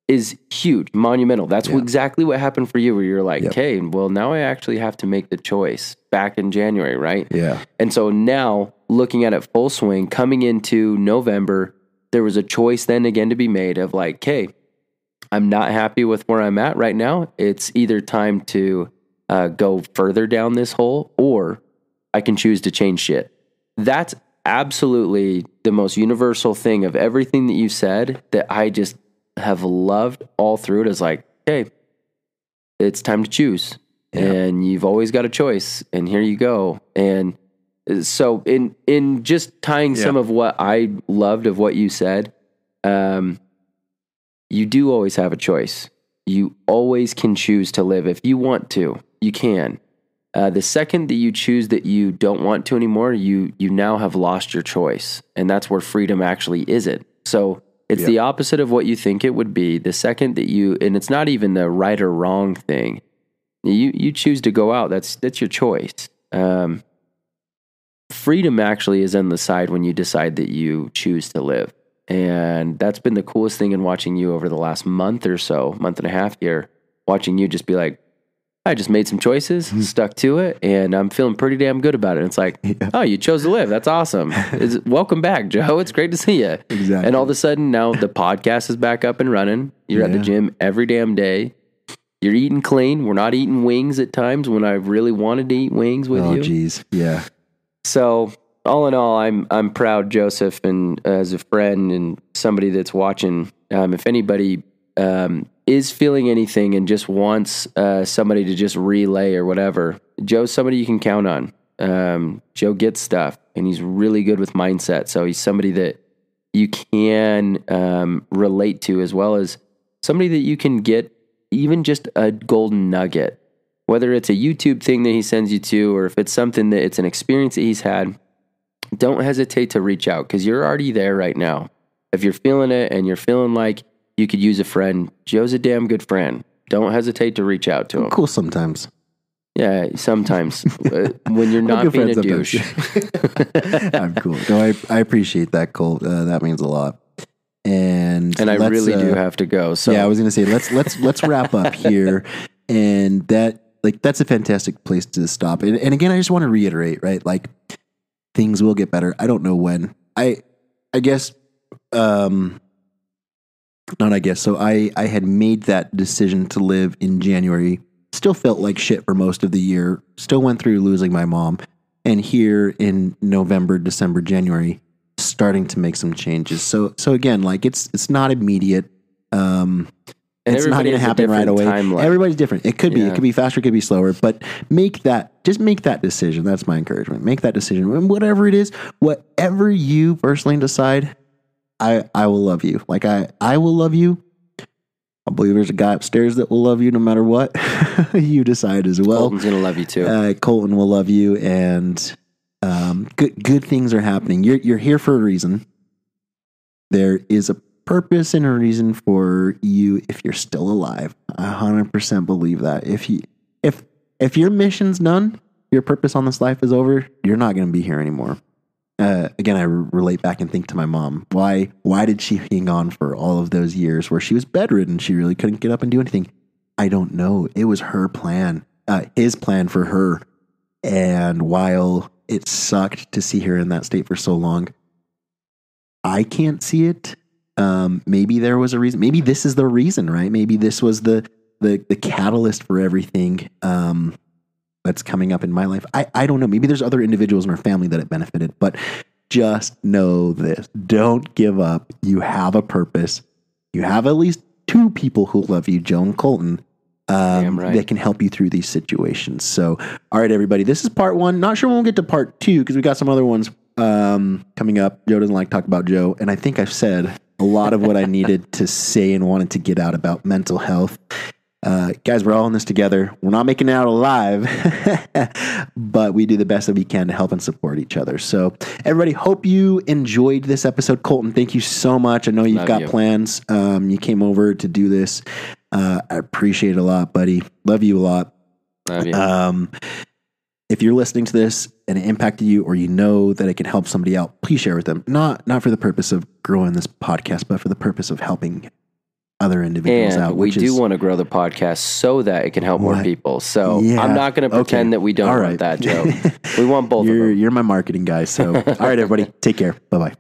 Speaker 2: is huge, monumental. That's
Speaker 1: Yeah.
Speaker 2: exactly what happened for you, where you're like,
Speaker 1: Yep.
Speaker 2: okay, well, now I actually have to make the choice back in January, right?
Speaker 1: yeah.
Speaker 2: And so now, looking at it full swing, coming into November, there was a choice then again to be made of like, hey, I'm not happy with where I'm at right now. It's either time to uh, go further down this hole or I can choose to change shit. That's absolutely the most universal thing of everything that you said that I just have loved all through it is like, hey, it's time to choose.
Speaker 1: Yeah.
Speaker 2: And you've always got a choice. And here you go. And uh, so in in just tying some of what I loved of what you said, um, you do always have a choice. You always can choose to live if you want to. You can. Uh, the second that you choose that you don't want to anymore, you you now have lost your choice, and that's where freedom actually isn't. So it's
Speaker 1: Yeah.
Speaker 2: the opposite of what you think it would be. The second that you, and it's not even the right or wrong thing. You you choose to go out. That's that's your choice. Um, freedom actually is on the side when you decide that you choose to live. And that's been the coolest thing in watching you over the last month or so, month and a half here, watching you just be like, I just made some choices,
Speaker 1: Mm-hmm.
Speaker 2: stuck to it, and I'm feeling pretty damn good about it. And it's like, oh, you chose to live. That's awesome. It's, welcome back, Joe. It's great to see you.
Speaker 1: Exactly.
Speaker 2: And all of a sudden, now the podcast is back up and running. You're at the gym every damn day. You're eating clean. We're not eating wings at times when I really wanted to eat wings with
Speaker 1: Oh,
Speaker 2: you.
Speaker 1: geez. Yeah.
Speaker 2: So all in all, I'm I'm proud, Joseph, and as a friend and somebody that's watching. Um, if anybody um, is feeling anything and just wants uh, somebody to just relay or whatever, Joe's somebody you can count on. Um, Joe gets stuff, and he's really good with mindset. So he's somebody that you can um, relate to, as well as somebody that you can get even just a golden nugget whether it's a YouTube thing that he sends you to, or if it's something that it's an experience that he's had, don't hesitate to reach out because you're already there right now. If you're feeling it and you're feeling like you could use a friend, Joe's a damn good friend. Don't hesitate to reach out to him.
Speaker 1: Cool sometimes.
Speaker 2: Yeah, sometimes uh, when you're not being a douche.
Speaker 1: I'm cool. No, I, I appreciate that, Colt. Uh, that means a lot. And
Speaker 2: And I really do
Speaker 1: uh,
Speaker 2: have to go. So
Speaker 1: yeah, I was gonna say let's let's let's wrap up here, and that like that's a fantastic place to stop. And, and again, I just want to reiterate, right? Like things will get better. I don't know when. I I guess um not I guess. So I I had made that decision to live in January. Still felt like shit for most of the year. Still went through losing my mom. And here in November, December, January, starting to make some changes. So so again, like it's it's not immediate. Um
Speaker 2: And
Speaker 1: it's not going to happen right away.
Speaker 2: timeline.
Speaker 1: Everybody's different. It could be.
Speaker 2: Yeah.
Speaker 1: It could be faster. It could be slower. But make that. Just make that decision. That's my encouragement. Make that decision. And whatever it is, whatever you personally decide, I I will love you. Like I I will love you. I believe there's a guy upstairs that will love you no matter what you decide as well.
Speaker 2: Colton's gonna love you too.
Speaker 1: Uh, Colton will love you, and um, good good things are happening. You're you're here for a reason. There is a purpose and a reason for you if you're still alive. I hundred percent believe that. If you if if your mission's done, your purpose on this life is over. You're not going to be here anymore. Uh, again, I re- relate back and think to my mom. Why why did she hang on for all of those years where she was bedridden? She really couldn't get up and do anything. I don't know. It was her plan, uh, his plan for her. And while it sucked to see her in that state for so long, I can't see it. Um, maybe there was a reason. Maybe this is the reason, right? Maybe this was the the the catalyst for everything um, that's coming up in my life. I I don't know. Maybe there's other individuals in our family that it benefited, but just know this: don't give up. You have a purpose. You have at least two people who love you, Joe and Colton. Um,
Speaker 2: right.
Speaker 1: That can help you through these situations. So, all right, everybody, this is part one. Not sure when we'll get to part two because we got some other ones um, coming up. Joe doesn't like to talk about Joe, and I think I've said a lot of what I needed to say and wanted to get out about mental health. Uh, guys, we're all in this together. We're not making it out alive, but we do the best that we can to help and support each other. So, everybody, hope you enjoyed this episode. Colton, thank you so much. I know you've
Speaker 2: Love
Speaker 1: got
Speaker 2: you.
Speaker 1: plans. Um, you came over to do this. Uh, I appreciate it a lot, buddy. Love you a lot.
Speaker 2: Love you.
Speaker 1: Um, if you're listening to this and it impacted you, or you know that it can help somebody out, please share with them. Not not for the purpose of growing this podcast, but for the purpose of helping other individuals out.
Speaker 2: and we do want to grow the podcast so that it can help more people. So
Speaker 1: Yeah.
Speaker 2: I'm not going to pretend
Speaker 1: Okay.
Speaker 2: that we don't
Speaker 1: All
Speaker 2: want that, Joe. we want both
Speaker 1: you're
Speaker 2: them.
Speaker 1: you're my marketing guy. So all right, everybody, take care. Bye bye.